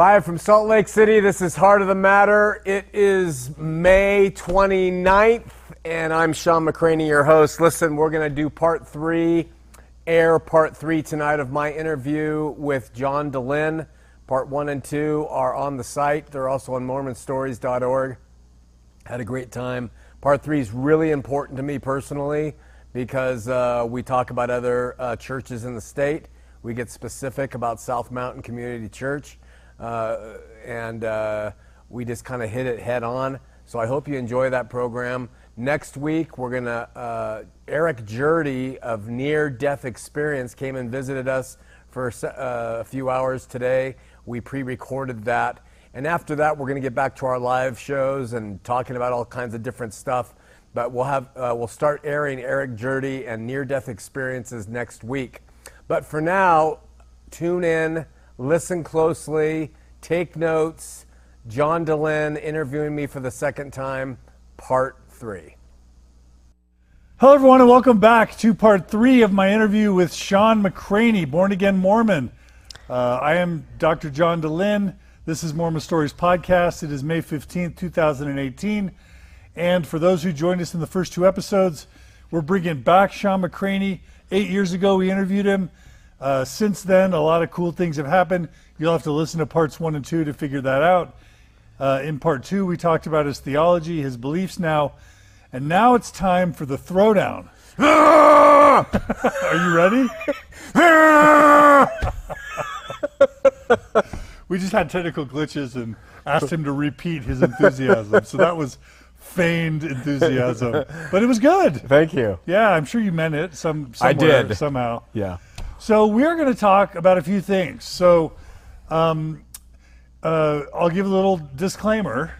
Live from Salt Lake City, this is Heart of the Matter. It is May 29th, and I'm Shawn McCraney, your host. Listen, we're going to do part three, air part three tonight of my interview with John Dehlin. Part one and two are on the site, they're also on MormonStories.org. Had a great time. Part three is really important to me personally because uh, we talk about other uh, churches in the state. We get specific about South Mountain Community Church and uh, we just kind of hit it head on. So I hope you enjoy that program. Next week, we're going to, uh, Eric Jurdy of Near Death Experience came and visited us for uh, a few hours today. We pre recorded that. And after that, we're going to get back to our live shows and talking about all kinds of different stuff. But we'll, have, uh, we'll start airing Eric Jurdy and near death experiences next week. But for now, tune in listen closely, take notes. John Dehlin interviewing me for the second time, part three. Hello, everyone, and welcome back to part three of my interview with Shawn McCraney, born again Mormon. Uh, I am Dr. John Dehlin. This is Mormon Stories Podcast. It is May 15th, 2018. And for those who joined us in the first two episodes, we're bringing back Shawn McCraney. Eight years ago, we interviewed him. Uh, since then, a lot of cool things have happened. You'll have to listen to parts one and two to figure that out. Uh, in part two, we talked about his theology, his beliefs now, and now it's time for the throwdown. Are you ready? we just had technical glitches and asked him to repeat his enthusiasm. So that was feigned enthusiasm, but it was good. Thank you. Yeah, I'm sure you meant it. Some I did somehow. Yeah. So we're going to talk about a few things. So um, uh, I'll give a little disclaimer.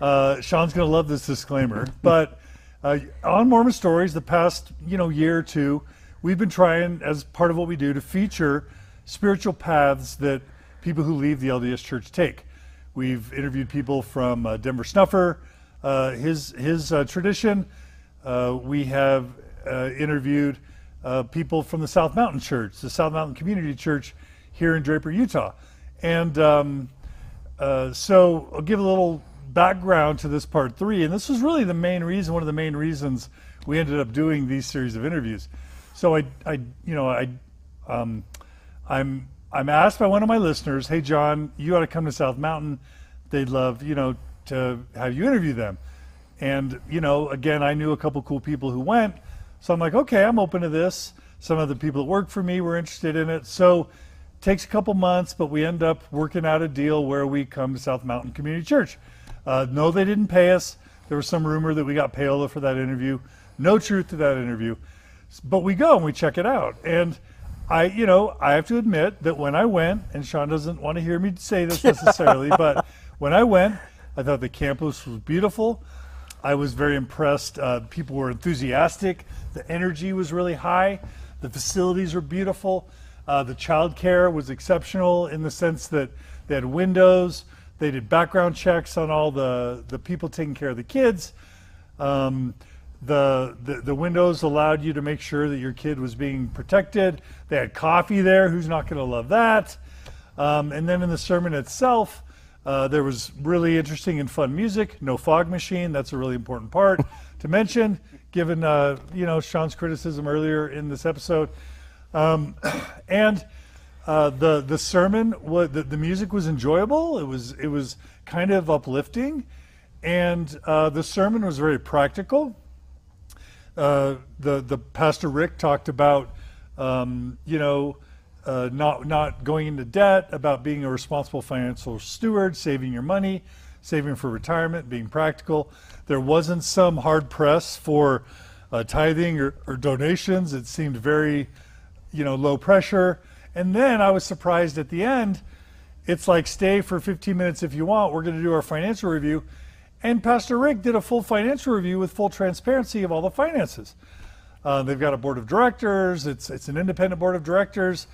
Uh, Shawn's going to love this disclaimer, but uh, on Mormon Stories, the past you know year or two, we've been trying, as part of what we do, to feature spiritual paths that people who leave the LDS Church take. We've interviewed people from uh, Denver Snuffer, uh, his his uh, tradition. we have interviewed uh, people from the South Mountain Church, the South Mountain Community Church here in Draper, Utah. And um, uh, so I'll give a little background to this part three. And this was really the main reason, one of the main reasons we ended up doing these series of interviews. So I, I you know, I, um, I'm, I'm asked by one of my listeners, hey, John, you ought to come to South Mountain. They'd love, you know, to have you interview them. And, you know, again, I knew a couple cool people who went. So I'm like, okay, I'm open to this. Some of the people that work for me were interested in it. So it takes a couple months, but we end up working out a deal where we come to South Mountain Community Church. Uh, no, they didn't pay us. There was some rumor that we got payola for that interview. No truth to that interview. But we go and we check it out. And I, you know, I have to admit that when I went, and Shawn doesn't want to hear me say this necessarily, but when I went, I thought the campus was beautiful. I was very impressed. Uh, people were enthusiastic. The energy was really high. The facilities were beautiful. Uh, the childcare was exceptional in the sense that they had windows. They did background checks on all the, the people taking care of the kids. Um, the, the, the windows allowed you to make sure that your kid was being protected. They had coffee there. Who's not going to love that? Um, and then in the sermon itself, uh, there was really interesting and fun music. No fog machine. That's a really important part to mention, given uh, you know Shawn's criticism earlier in this episode. Um, and uh, the the sermon, was, the, the music was enjoyable. It was it was kind of uplifting, and uh, the sermon was very practical. Uh, the the pastor Rick talked about um, you know uh, not not going into debt, about being a responsible financial steward, saving your money, saving for retirement, being practical. There wasn't some hard press for uh, tithing or, or, donations. It seemed very, you know, low pressure. And then I was surprised at the end. It's like stay for 15 minutes if you want. We're going to do our financial review. And Pastor Rick did a full financial review with full transparency of all the finances. Uh, they've got a board of directors. It's it's an independent board of directors.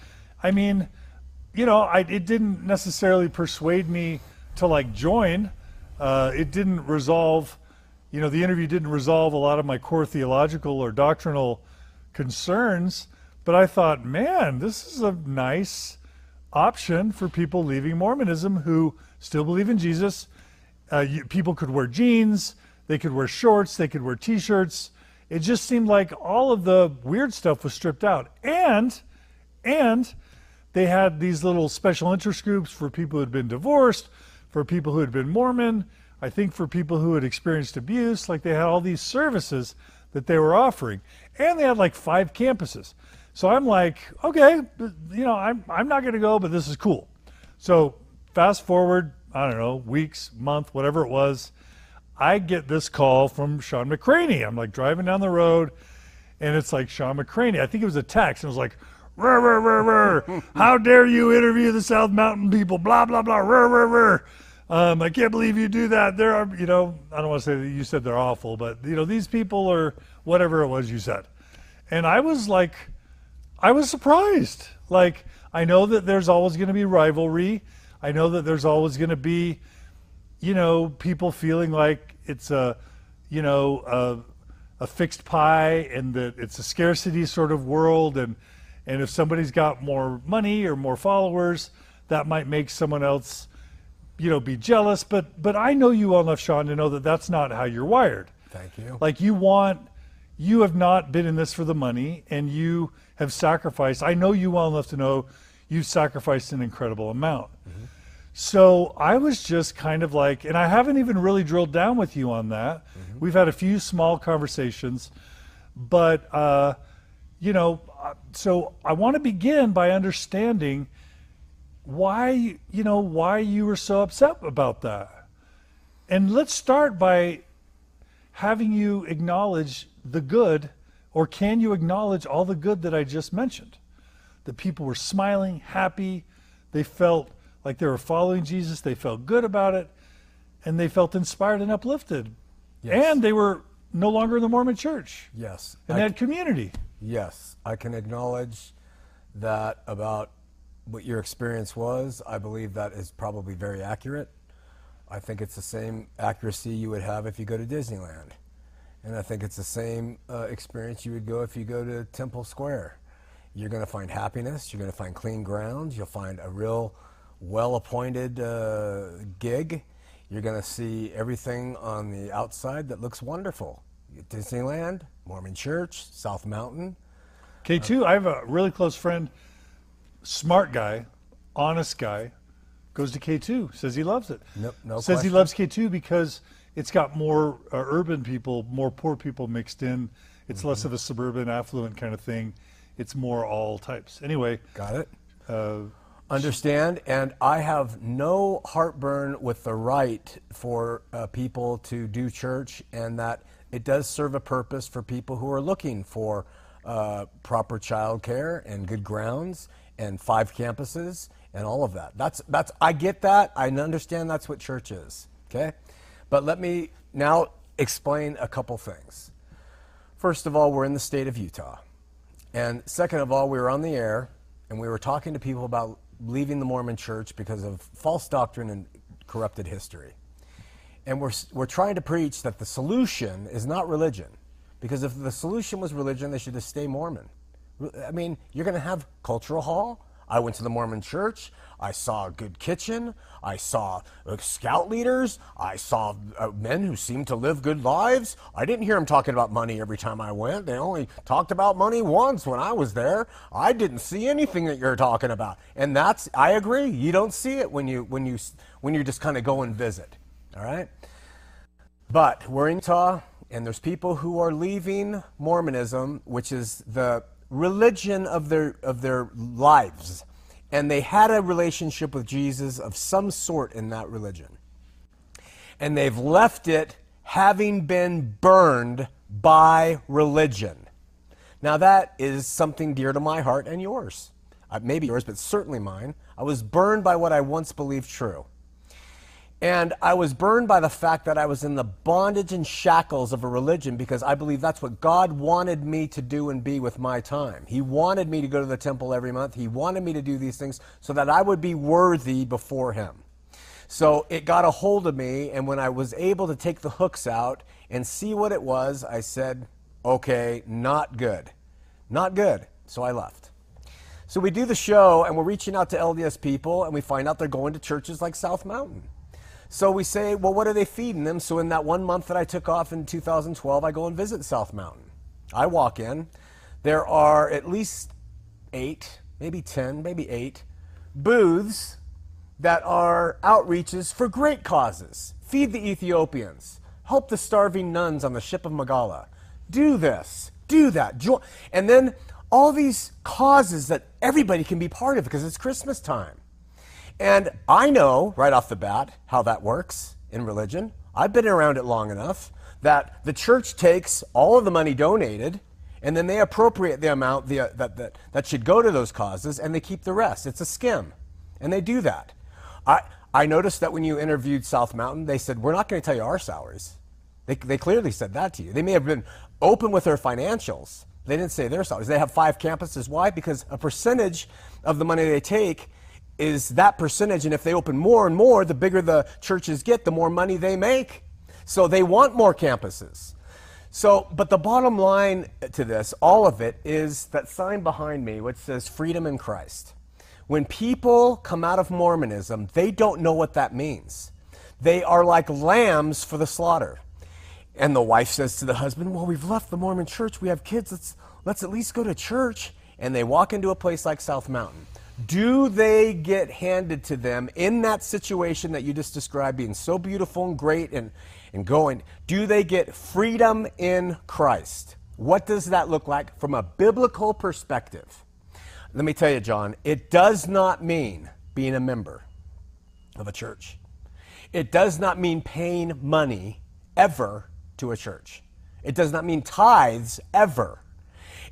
I mean, you know, I, it didn't necessarily persuade me to like join. Uh, it didn't resolve, you know, the interview didn't resolve a lot of my core theological or doctrinal concerns. But I thought, man, this is a nice option for people leaving Mormonism who still believe in Jesus. Uh, you, people could wear jeans, they could wear shorts, they could wear t-shirts. It just seemed like all of the weird stuff was stripped out, and and they had these little special interest groups for people who had been divorced, for people who had been Mormon, I think for people who had experienced abuse. Like they had all these services that they were offering, and they had like five campuses. So I'm like, okay, you know, I'm I'm not going to go, but this is cool. So fast forward, I don't know, weeks, month, whatever it was, I get this call from Shawn McCraney. I'm like driving down the road, and it's like Shawn McCraney. I think it was a text, and it was like, rah, rah, rah. how dare you interview the South Mountain people? Blah blah blah. Rah, rah, rah. Um, I can't believe you do that. There are, you know, I don't want to say that you said they're awful, but you know, these people are whatever it was you said, and I was like I was surprised. Like, I know that there's always going to be rivalry. I know that there's always going to be, you know, people feeling like it's a, you know, a, a fixed pie and that it's a scarcity sort of world. And, and if somebody's got more money or more followers, that might make someone else, you know, be jealous. But, but I know you well enough, Shawn, to know that that's not how you're wired. Thank you. Like, you want, you have not been in this for the money and you, have sacrificed. I know you well enough to know you've sacrificed an incredible amount. Mm-hmm. So I was just kind of like, and I haven't even really drilled down with you on that. Mm-hmm. We've had a few small conversations, but, uh, you know, uh, so I want to begin by understanding why, you know, why you were so upset about that. And let's start by having you acknowledge the good or can you acknowledge all the good that I just mentioned? The people were smiling, happy, they felt like they were following Jesus, they felt good about it, and they felt inspired and uplifted. Yes. And they were no longer in the Mormon church. Yes. And they had community. Yes. I can acknowledge that about what your experience was. I believe that is probably very accurate. I think it's the same accuracy you would have if you go to Disneyland. And I think it's the same uh, experience you would go if you go to Temple Square. You're going to find happiness. You're going to find clean grounds. You'll find a real well appointed uh, gig. You're going to see everything on the outside that looks wonderful. Disneyland, Mormon Church, South Mountain. K2, I have a really close friend, smart guy, honest guy, goes to K2, says he loves it. Nope, no Says question. he loves K2 because it's got more uh, urban people, more poor people mixed in. It's mm-hmm. less of a suburban, affluent kind of thing. It's more all types. Anyway, got it. Uh, Understand, and I have no heartburn with the right for uh, people to do church, and that it does serve a purpose for people who are looking for uh, proper child care and good grounds and five campuses and all of that. That's that's I get that. I understand that's what church is. Okay, but let me now explain a couple things. First of all, we're in the state of Utah. And second of all, we were on the air and we were talking to people about leaving the Mormon church because of false doctrine and corrupted history. And we're, we're trying to preach that the solution is not religion. Because if the solution was religion, they should just stay Mormon. I mean, you're going to have cultural hall, I went to the Mormon church. I saw a good kitchen. I saw uh, scout leaders. I saw uh, men who seemed to live good lives. I didn't hear them talking about money every time I went. They only talked about money once when I was there. I didn't see anything that you're talking about. And that's I agree. You don't see it when you when you when you just kind of go and visit. All right? But we're in Utah and there's people who are leaving Mormonism, which is the religion of their, of their lives. And they had a relationship with Jesus of some sort in that religion. And they've left it having been burned by religion. Now, that is something dear to my heart and yours. Uh, maybe yours, but certainly mine. I was burned by what I once believed true. And I was burned by the fact that I was in the bondage and shackles of a religion because I believe that's what God wanted me to do and be with my time. He wanted me to go to the temple every month. He wanted me to do these things so that I would be worthy before Him. So it got a hold of me, and when I was able to take the hooks out and see what it was, I said, okay, not good. Not good. So I left. So we do the show and we're reaching out to LDS people and we find out they're going to churches like South Mountain. So we say, well, what are they feeding them? So in that one month that I took off in 2012, I go and visit South Mountain. I walk in. There are at least eight, maybe 10, maybe eight booths that are outreaches for great causes. Feed the Ethiopians, help the starving nuns on the ship of Magala. Do this, do that. And then all these causes that everybody can be part of because it's Christmas time. And I know right off the bat how that works in religion. I've been around it long enough that the church takes all of the money donated and then they appropriate the amount the, uh, that, that, that should go to those causes and they keep the rest. It's a skim. And they do that. I, I noticed that when you interviewed South Mountain, they said, We're not going to tell you our salaries. They, they clearly said that to you. They may have been open with their financials. They didn't say their salaries. They have five campuses. Why? Because a percentage of the money they take is that percentage. And if they open more and more, the bigger the churches get, the more money they make. So they want more campuses. So, but the bottom line to this, all of it, is that sign behind me, which says freedom in Christ. When people come out of Mormonism, they don't know what that means. They are like lambs for the slaughter. And the wife says to the husband, Well, we've left the Mormon church. We have kids. Let's, let's at least go to church. And they walk into a place like South Mountain do they get handed to them in that situation that you just described being so beautiful and great and, and going? Do they get freedom in Christ? What does that look like from a biblical perspective? Let me tell you, John, it does not mean being a member of a church. It does not mean paying money ever to a church. It does not mean tithes ever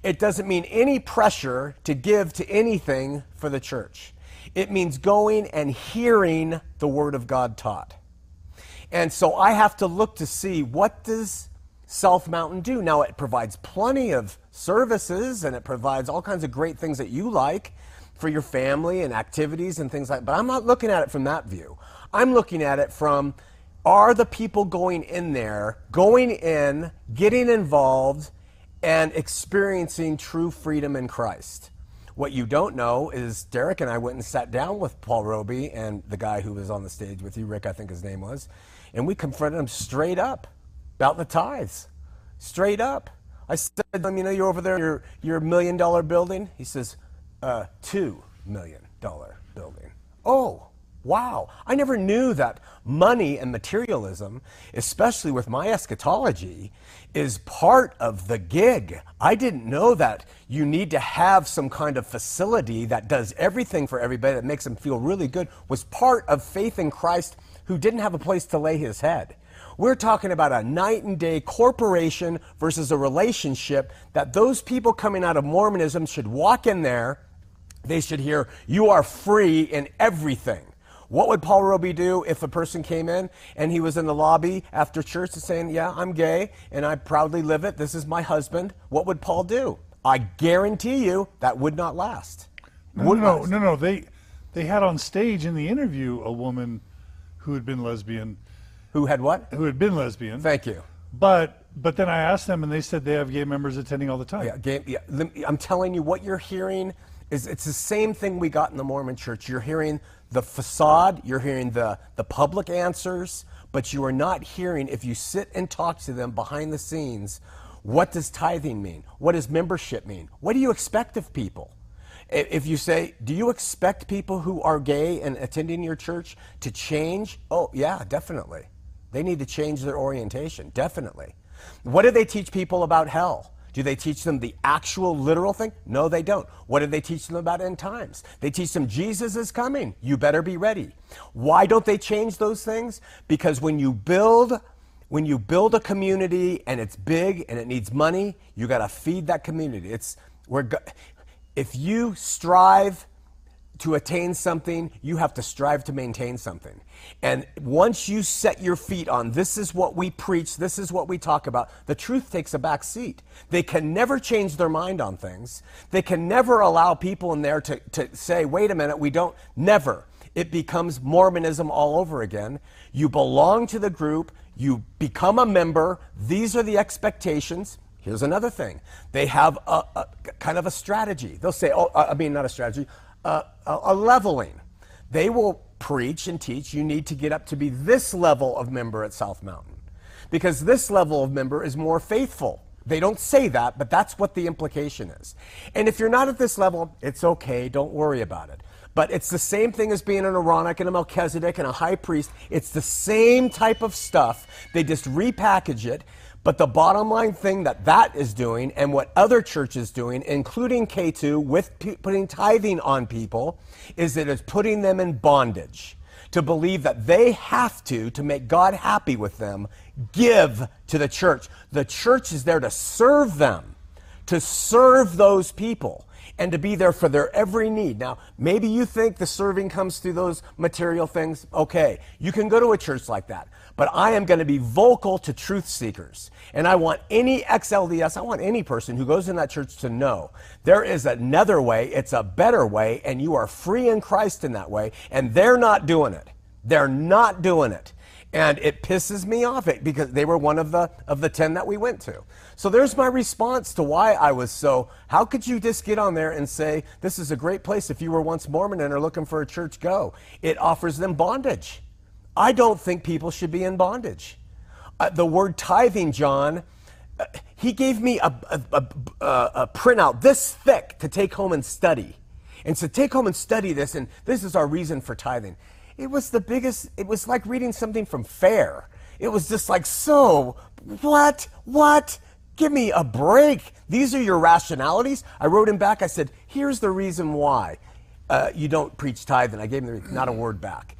it doesn't mean any pressure to give to anything for the church. It means going and hearing the word of God taught. And so I have to look to see what does South Mountain do? Now it provides plenty of services and it provides all kinds of great things that you like for your family and activities and things like but I'm not looking at it from that view. I'm looking at it from are the people going in there, going in, getting involved, and experiencing true freedom in Christ. What you don't know is Derek and I went and sat down with Paul Robie and the guy who was on the stage with you, Rick, I think his name was, and we confronted him straight up about the tithes. Straight up. I said to him, you know, you're over there, your, your million dollar building? He says, uh, two million dollar building. Oh, Wow, I never knew that money and materialism, especially with my eschatology, is part of the gig. I didn't know that you need to have some kind of facility that does everything for everybody that makes them feel really good was part of faith in Christ who didn't have a place to lay his head. We're talking about a night and day corporation versus a relationship that those people coming out of Mormonism should walk in there. They should hear, You are free in everything. What would Paul Robie do if a person came in and he was in the lobby after church and saying, Yeah, I'm gay and I proudly live it. This is my husband. What would Paul do? I guarantee you that would not last. No, would no, last. no, no. They, they had on stage in the interview a woman who had been lesbian. Who had what? Who had been lesbian. Thank you. But but then I asked them, and they said they have gay members attending all the time. Yeah, gay, yeah. I'm telling you, what you're hearing is it's the same thing we got in the Mormon church. You're hearing the facade, you're hearing the, the public answers, but you are not hearing, if you sit and talk to them behind the scenes, what does tithing mean? What does membership mean? What do you expect of people? If you say, Do you expect people who are gay and attending your church to change? Oh, yeah, definitely. They need to change their orientation, definitely. What do they teach people about hell? Do they teach them the actual literal thing? No, they don't. What do they teach them about end times? They teach them Jesus is coming. You better be ready. Why don't they change those things? Because when you build when you build a community and it's big and it needs money, you got to feed that community. It's we're if you strive to attain something, you have to strive to maintain something. And once you set your feet on this is what we preach, this is what we talk about, the truth takes a back seat. They can never change their mind on things. They can never allow people in there to, to say, wait a minute, we don't, never. It becomes Mormonism all over again. You belong to the group, you become a member, these are the expectations Here's another thing. They have a, a kind of a strategy. They'll say, oh, I mean, not a strategy, a, a leveling. They will preach and teach you need to get up to be this level of member at South Mountain because this level of member is more faithful. They don't say that, but that's what the implication is. And if you're not at this level, it's okay. Don't worry about it. But it's the same thing as being an Aaronic and a Melchizedek and a high priest. It's the same type of stuff. They just repackage it. But the bottom line thing that that is doing and what other churches doing, including K2, with p- putting tithing on people, is that it is putting them in bondage to believe that they have to, to make God happy with them, give to the church. The church is there to serve them, to serve those people, and to be there for their every need. Now, maybe you think the serving comes through those material things. Okay, you can go to a church like that. But I am going to be vocal to truth seekers. And I want any XLDS, I want any person who goes in that church to know there is another way, it's a better way, and you are free in Christ in that way. And they're not doing it. They're not doing it. And it pisses me off it because they were one of the of the 10 that we went to. So there's my response to why I was so how could you just get on there and say this is a great place if you were once Mormon and are looking for a church go. It offers them bondage. I don't think people should be in bondage. Uh, the word tithing, John, uh, he gave me a, a, a, a, printout this thick to take home and study. And so take home and study this, and this is our reason for tithing. It was the biggest, it was like reading something from Fair. It was just like, so, what? What? Give me a break. These are your rationalities. I wrote him back. I said, here's the reason why uh, you don't preach tithing. I gave him the, not a word back.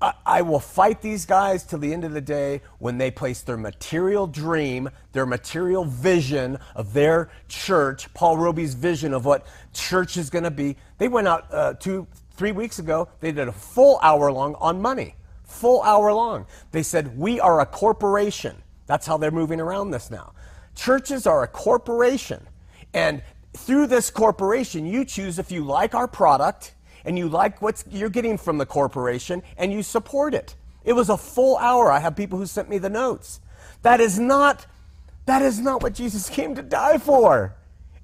I will fight these guys till the end of the day when they place their material dream, their material vision of their church, Paul Robie's vision of what church is going to be. They went out uh, two, three weeks ago, they did a full hour long on money. Full hour long. They said, We are a corporation. That's how they're moving around this now. Churches are a corporation. And through this corporation, you choose if you like our product and you like what you're getting from the corporation and you support it. It was a full hour. I have people who sent me the notes. That is not that is not what Jesus came to die for.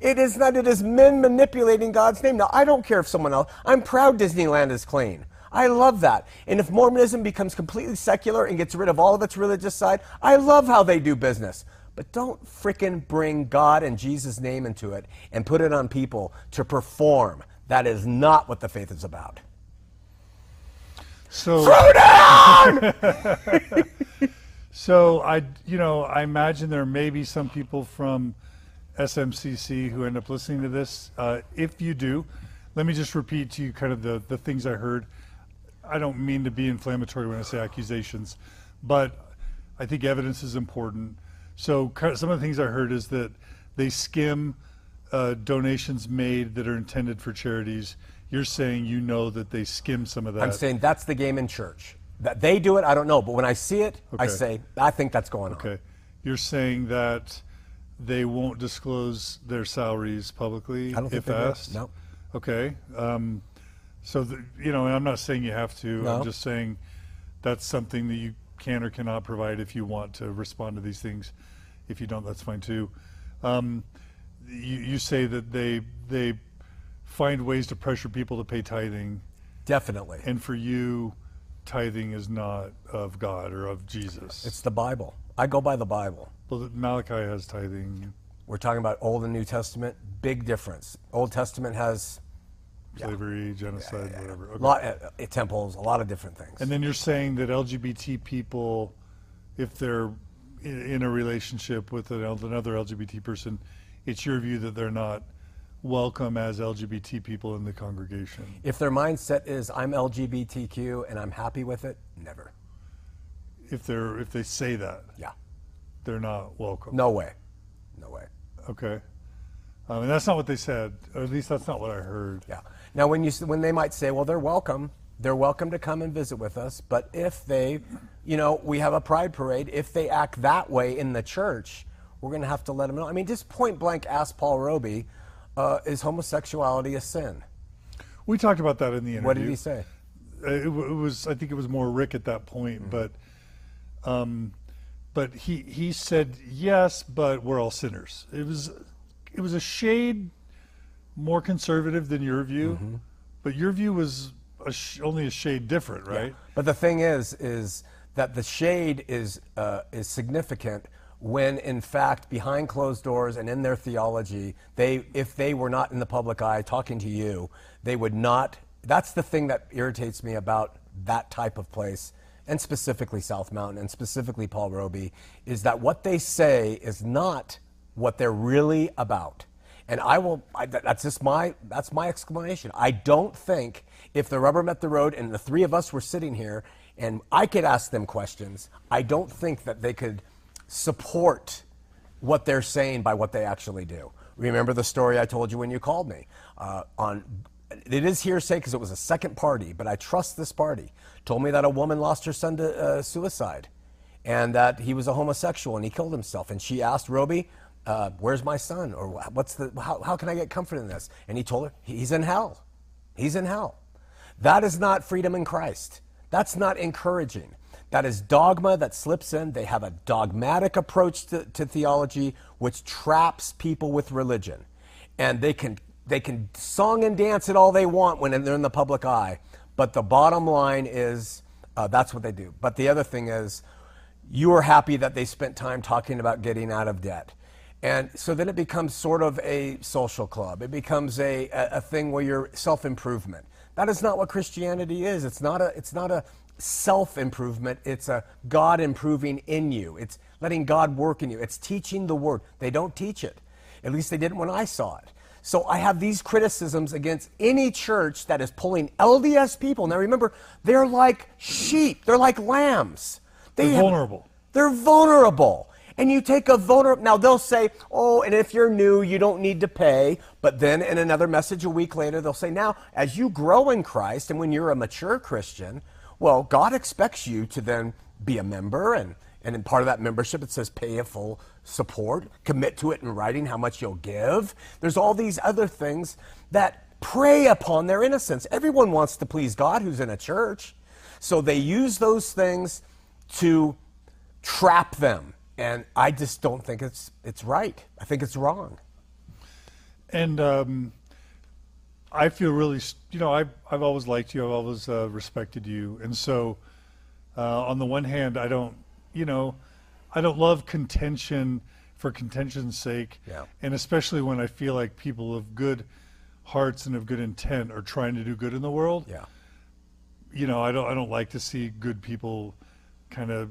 It is not it is men manipulating God's name. Now, I don't care if someone else. I'm proud Disneyland is clean. I love that. And if Mormonism becomes completely secular and gets rid of all of its religious side, I love how they do business. But don't fricking bring God and Jesus' name into it and put it on people to perform. That is not what the faith is about. So throw down. so I, you know, I imagine there may be some people from SMCC who end up listening to this. Uh, if you do, let me just repeat to you kind of the the things I heard. I don't mean to be inflammatory when I say accusations, but I think evidence is important. So some of the things I heard is that they skim uh, donations made that are intended for charities, you're saying you know that they skim some of that. I'm saying that's the game in church. That they do it, I don't know, but when I see it, okay. I say I think that's going on. Okay, you're saying that they won't disclose their salaries publicly I don't if asked. No. Okay. Um, so the, you know, I'm not saying you have to. No. I'm just saying that's something that you can or cannot provide if you want to respond to these things. If you don't, that's fine too. Um, you, you say that they they find ways to pressure people to pay tithing. Definitely. And for you, tithing is not of God or of Jesus. It's the Bible. I go by the Bible. Well, Malachi has tithing. We're talking about Old and New Testament. Big difference. Old Testament has slavery, yeah. genocide, yeah, yeah, whatever. Okay. Lot, uh, temples, a lot of different things. And then you're saying that LGBT people, if they're in, in a relationship with another LGBT person, it's your view that they're not welcome as LGBT people in the congregation. If their mindset is I'm LGBTQ and I'm happy with it, never. If they're if they say that, yeah, they're not welcome. No way, no way. Okay, I mean that's not what they said, or at least that's not what I heard. Yeah. Now when you when they might say, well, they're welcome, they're welcome to come and visit with us, but if they, you know, we have a pride parade, if they act that way in the church we're going to have to let him know. I mean, just point blank ask Paul Robie, uh, is homosexuality a sin? We talked about that in the interview. What did he say? Uh, it, it, was, I think it was more Rick at that point, mm-hmm. but um, but he he said yes, but we're all sinners. It was it was a shade more conservative than your view, Mm-hmm. but your view was a sh- only a shade different, right? But the thing is, is that the shade is uh, is significant when, in fact, behind closed doors and in their theology, they, if they were not in the public eye talking to you, they would not. That's the thing that irritates me about that type of place, and specifically South Mountain, and specifically Paul Robie, is that what they say is not what they're really about. And I will, I, that's just my. That's my explanation. I don't think if the rubber met the road and the three of us were sitting here and I could ask them questions, I don't think that they could support what they're saying by what they actually do. Remember the story I told you when you called me uh, on. It is hearsay because it was a second party, but I trust this party. Told me that a woman lost her son to uh, suicide and that he was a homosexual and he killed himself. And she asked Robie, uh, "Where's my son? Or what's the? How, how can I get comfort in this?" And he told her, "He's in hell. He's in hell." That is not freedom in Christ. That's not encouraging. That is dogma that slips in. They have a dogmatic approach to, to theology, which traps people with religion, and they can they can song and dance it all they want when they're in the public eye. But the bottom line is uh, that's what they do. But the other thing is, you are happy that they spent time talking about getting out of debt. And so then it becomes sort of a social club. It becomes a, a, a thing where you're self improvement. That is not what Christianity is. It's not a, it's not a self improvement, it's a God improving in you. It's letting God work in you. It's teaching the word. They don't teach it. At least they didn't when I saw it. So I have these criticisms against any church that is pulling LDS people. Now remember, they're like sheep, they're like lambs. They They're have- vulnerable. they're vulnerable. And you take a vulnerable, now they'll say, oh, and if you're new, you don't need to pay. But then in another message a week later, they'll say, now, as you grow in Christ and when you're a mature Christian, well, God expects you to then be a member. And, and in part of that membership, it says pay a full support, commit to it in writing how much you'll give. There's all these other things that prey upon their innocence. Everyone wants to please God who's in a church. So they use those things to trap them. And I just don't think it's it's right. I think it's wrong. And um, I feel really, you know, I've, I've always liked you. I've always uh, respected you. And so, uh, on the one hand, I don't, you know, I don't love contention for contention's sake. Yeah. And especially when I feel like people of good hearts and of good intent are trying to do good in the world. Yeah. You know, I don't, I don't like to see good people kind of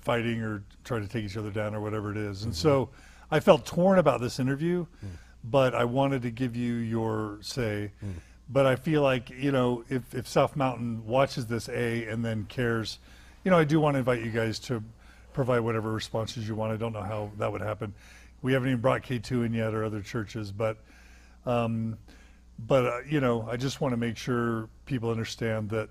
fighting or trying to take each other down or whatever it is. And mm-hmm. so I felt torn about this interview, hmm. but I wanted to give you your say. Hmm. But I feel like, you know, if, if South Mountain watches this A and then cares, you know, I do want to invite you guys to provide whatever responses you want. I don't know how that would happen. We haven't even brought K2 in yet or other churches, but um, but uh, you know, I just want to make sure people understand that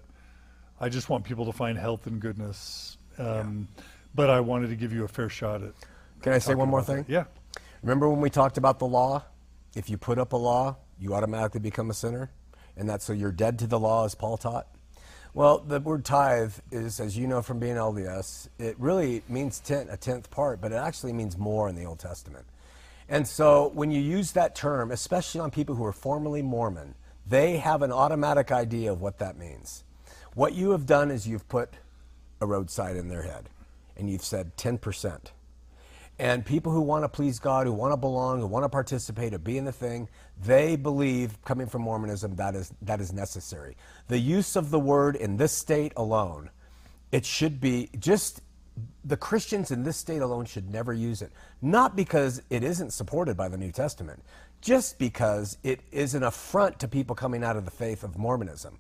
I just want people to find health and goodness. Um, But I wanted to give you a fair shot at. Can I say one more thing? that. Yeah. Remember when we talked about the law? If you put up a law, you automatically become a sinner? And that's so you're dead to the law, as Paul taught? Well, the word tithe is, as you know from being LDS, it really means tenth, a tenth part, but it actually means more in the Old Testament. And so when you use that term, especially on people who are formerly Mormon, they have an automatic idea of what that means. What you have done is you've put a roadside in their head, and you've said 10%. And people who want to please God, who want to belong, who want to participate, or be in the thing, they believe, coming from Mormonism, that is, that is necessary. The use of the word in this state alone, it should be just the Christians in this state alone should never use it. Not because it isn't supported by the New Testament, just because it is an affront to people coming out of the faith of Mormonism.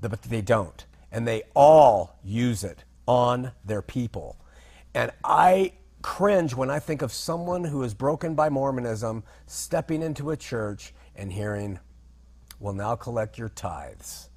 But they don't. And they all use it on their people. And I cringe when I think of someone who is broken by Mormonism stepping into a church and hearing, well, now collect your tithes.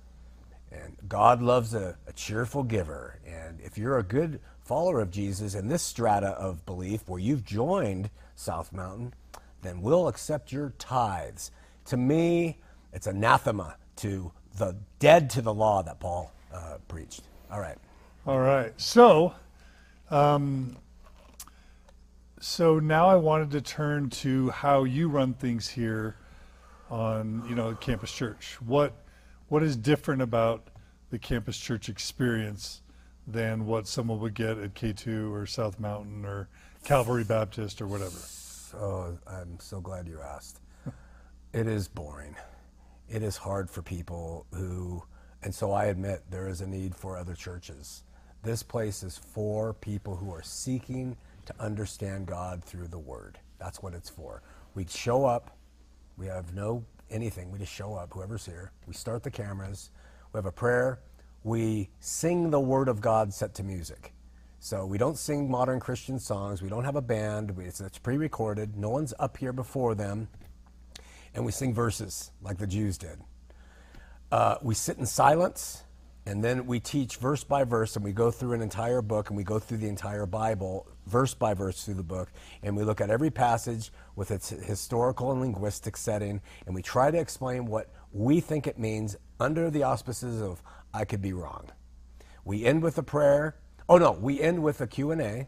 And God loves a, a cheerful giver. And if you're a good follower of Jesus in this strata of belief where you've joined South Mountain, then we'll accept your tithes. To me, it's anathema to the dead to the law that Paul uh, preached. All right. All right. So, um, so now I wanted to turn to how you run things here on, you know, Campus Church. What what is different about the Campus Church experience than what someone would get at K2 or South Mountain or Calvary Baptist or whatever? Oh, I'm so glad you asked. it is boring. It is hard for people who, and so I admit there is a need for other churches. This place is for people who are seeking to understand God through the Word. That's what it's for. We show up, we have no anything, we just show up, whoever's here. We start the cameras, we have a prayer, we sing the Word of God set to music. So we don't sing modern Christian songs, we don't have a band, it's, it's pre recorded, no one's up here before them, and we sing verses like the Jews did. Uh, we sit in silence and then we teach verse by verse and we go through an entire book and we go through the entire bible verse by verse through the book and we look at every passage with its historical and linguistic setting and we try to explain what we think it means under the auspices of i could be wrong. We end with a prayer. Oh no we end with a q&a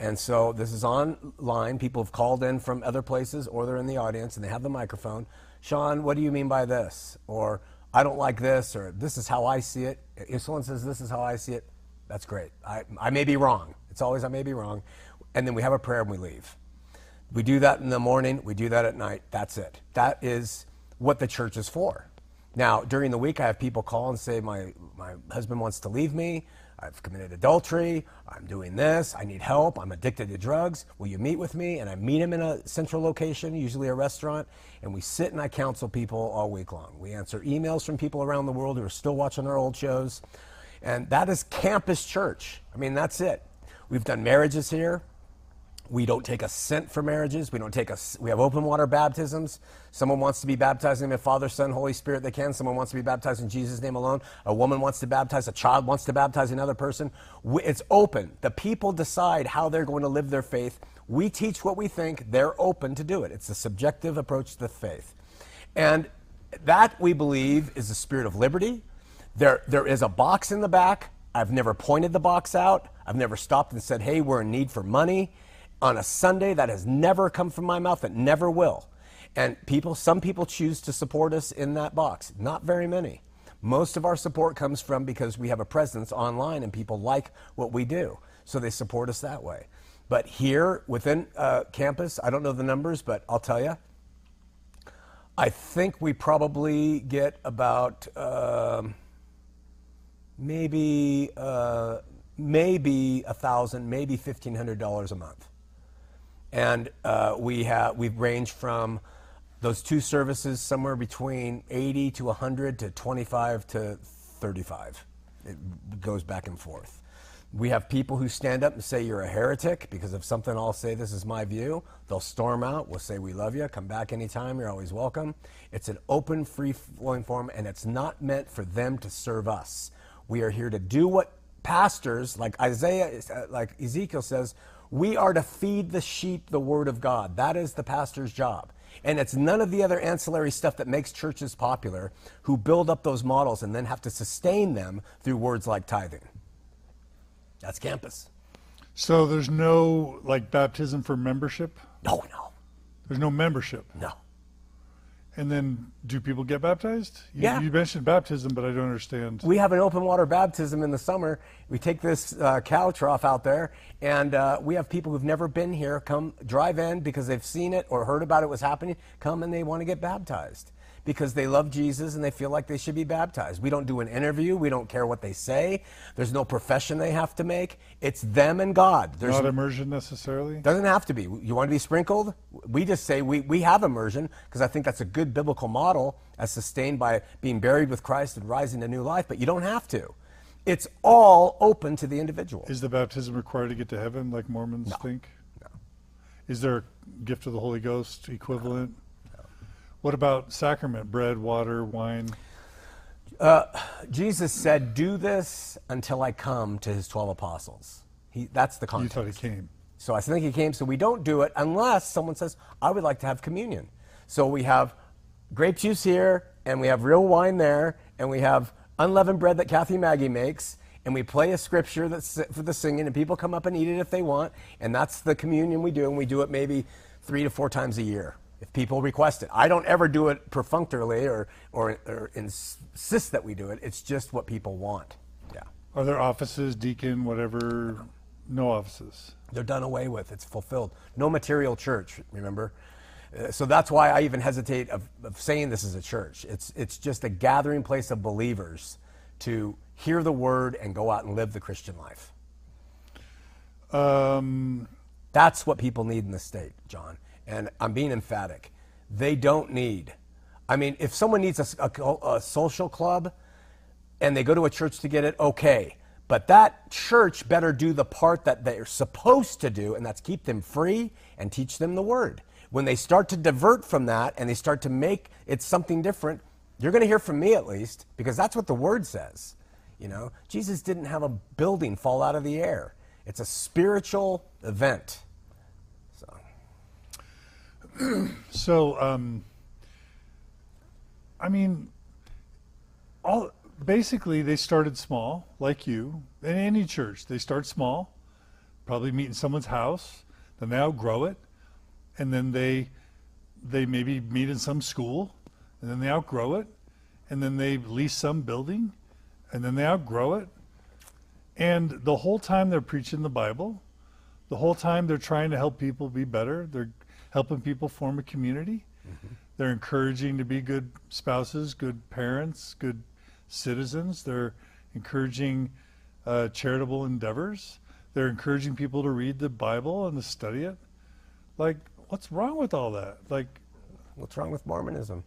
and so this is online. People have called in from other places or they're in the audience and they have the microphone. Shawn what do you mean by this? or I don't like this, or this is how I see it. If someone says this is how I see it, that's great. I, I may be wrong. It's always I may be wrong. And then we have a prayer and we leave. We do that in the morning, we do that at night. That's it. That is what the church is for. Now, during the week, I have people call and say, My, my husband wants to leave me. I've committed adultery. I'm doing this. I need help. I'm addicted to drugs. Will you meet with me? And I meet him in a central location, usually a restaurant, and we sit and I counsel people all week long. We answer emails from people around the world who are still watching our old shows. And that is campus church. I mean, that's it. We've done marriages here. We don't take a cent for marriages. We don't take a. We have open water baptisms. Someone wants to be baptized in the Father, Son, Holy Spirit. They can. Someone wants to be baptized in Jesus' name alone. A woman wants to baptize. A child wants to baptize another person. It's open. The people decide how they're going to live their faith. We teach what we think. They're open to do it. It's a subjective approach to the faith, and that we believe is the spirit of liberty. There, there is a box in the back. I've never pointed the box out. I've never stopped and said, "Hey, we're in need for money." on a Sunday. That has never come from my mouth. It never will. And people, some people choose to support us in that box. Not very many. Most of our support comes from because we have a presence online and people like what we do. So they support us that way. But here within uh, campus, I don't know the numbers, but I'll tell you. I think we probably get about um, maybe uh, maybe a thousand, maybe fifteen hundred dollars a month and uh, we have we've ranged from those two services somewhere between 80 to 100 to 25 to 35. It goes back and forth. We have people who stand up and say you're a heretic because of something I'll say this is my view. They'll storm out. We'll say we love you. Come back anytime. You're always welcome. It's an open, free flowing forum, and it's not meant for them to serve us. We are here to do what pastors like Isaiah, like Ezekiel says, we are to feed the sheep the word of God. That is the pastor's job. And it's none of the other ancillary stuff that makes churches popular who build up those models and then have to sustain them through words like tithing. That's campus. So there's no like baptism for membership? No, no. There's no membership? No. And then, do people get baptized? You, yeah. You mentioned baptism, but I don't understand. We have an open water baptism in the summer. We take this uh, cow trough out there, and uh, we have people who've never been here come drive in because they've seen it or heard about it was happening, come and they want to get baptized because they love Jesus and they feel like they should be baptized. We don't do an interview. We don't care what they say. There's no profession they have to make. It's them and God. There's not immersion necessarily? Doesn't have to be. You want to be sprinkled? We just say we, we have immersion because I think that's a good biblical model as sustained by being buried with Christ and rising to new life, but you don't have to. It's all open to the individual. Is the baptism required to get to heaven like Mormons no. think? No. Is there a gift of the Holy Ghost equivalent? No. What about sacrament, bread, water, wine? Uh, Jesus said, "Do this until I come." To his twelve apostles, he, that's the context. You thought he came. So I think he came. So we don't do it unless someone says, "I would like to have communion." So we have grape juice here, and we have real wine there, and we have unleavened bread that Kathy Maggie makes, and we play a scripture that's for the singing, and people come up and eat it if they want, and that's the communion we do, and we do it maybe three to four times a year if people request it. I don't ever do it perfunctorily or, or, or insist that we do it. It's just what people want. Yeah. Are there offices, deacon, whatever? No offices. They're done away with. It's fulfilled. No material church, remember? Uh, so that's why I even hesitate of, of saying this is a church. It's, it's just a gathering place of believers to hear the word and go out and live the Christian life. Um, that's what people need in the state, John. And I'm being emphatic. They don't need. I mean, if someone needs a, a, a social club and they go to a church to get it, okay. But that church better do the part that they're supposed to do, and that's keep them free and teach them the word. When they start to divert from that and they start to make it something different, you're going to hear from me at least, because that's what the word says. You know, Jesus didn't have a building fall out of the air. It's a spiritual event. So, um, I mean, all basically they started small, like you. In any church, they start small, probably meet in someone's house, then they outgrow it, and then they they maybe meet in some school, and then they outgrow it, and then they lease some building, and then they outgrow it. And the whole time they're preaching the Bible, the whole time they're trying to help people be better, they're helping people form a community. Mm-hmm. They're encouraging to be good spouses, good parents, good citizens. They're encouraging uh, charitable endeavors. They're encouraging people to read the Bible and to study it. Like, what's wrong with all that? Like, what's wrong with Mormonism?